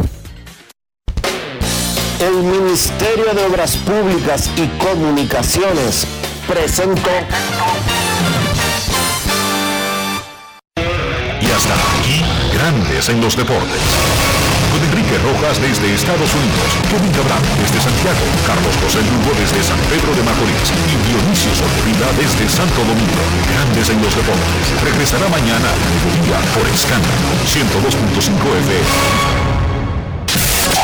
El Ministerio de Obras Públicas y Comunicaciones presentó. Y hasta aquí, Grandes en los deportes. Enrique Rojas desde Estados Unidos, Kevin Cabral desde Santiago, Carlos José Lugo desde San Pedro de Macorís y Dionisio Solterida desde Santo Domingo. Grandes en los deportes. Regresará mañana a mediodía por Escándalo 102.5 FM.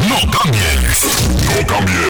No cambies. No cambies.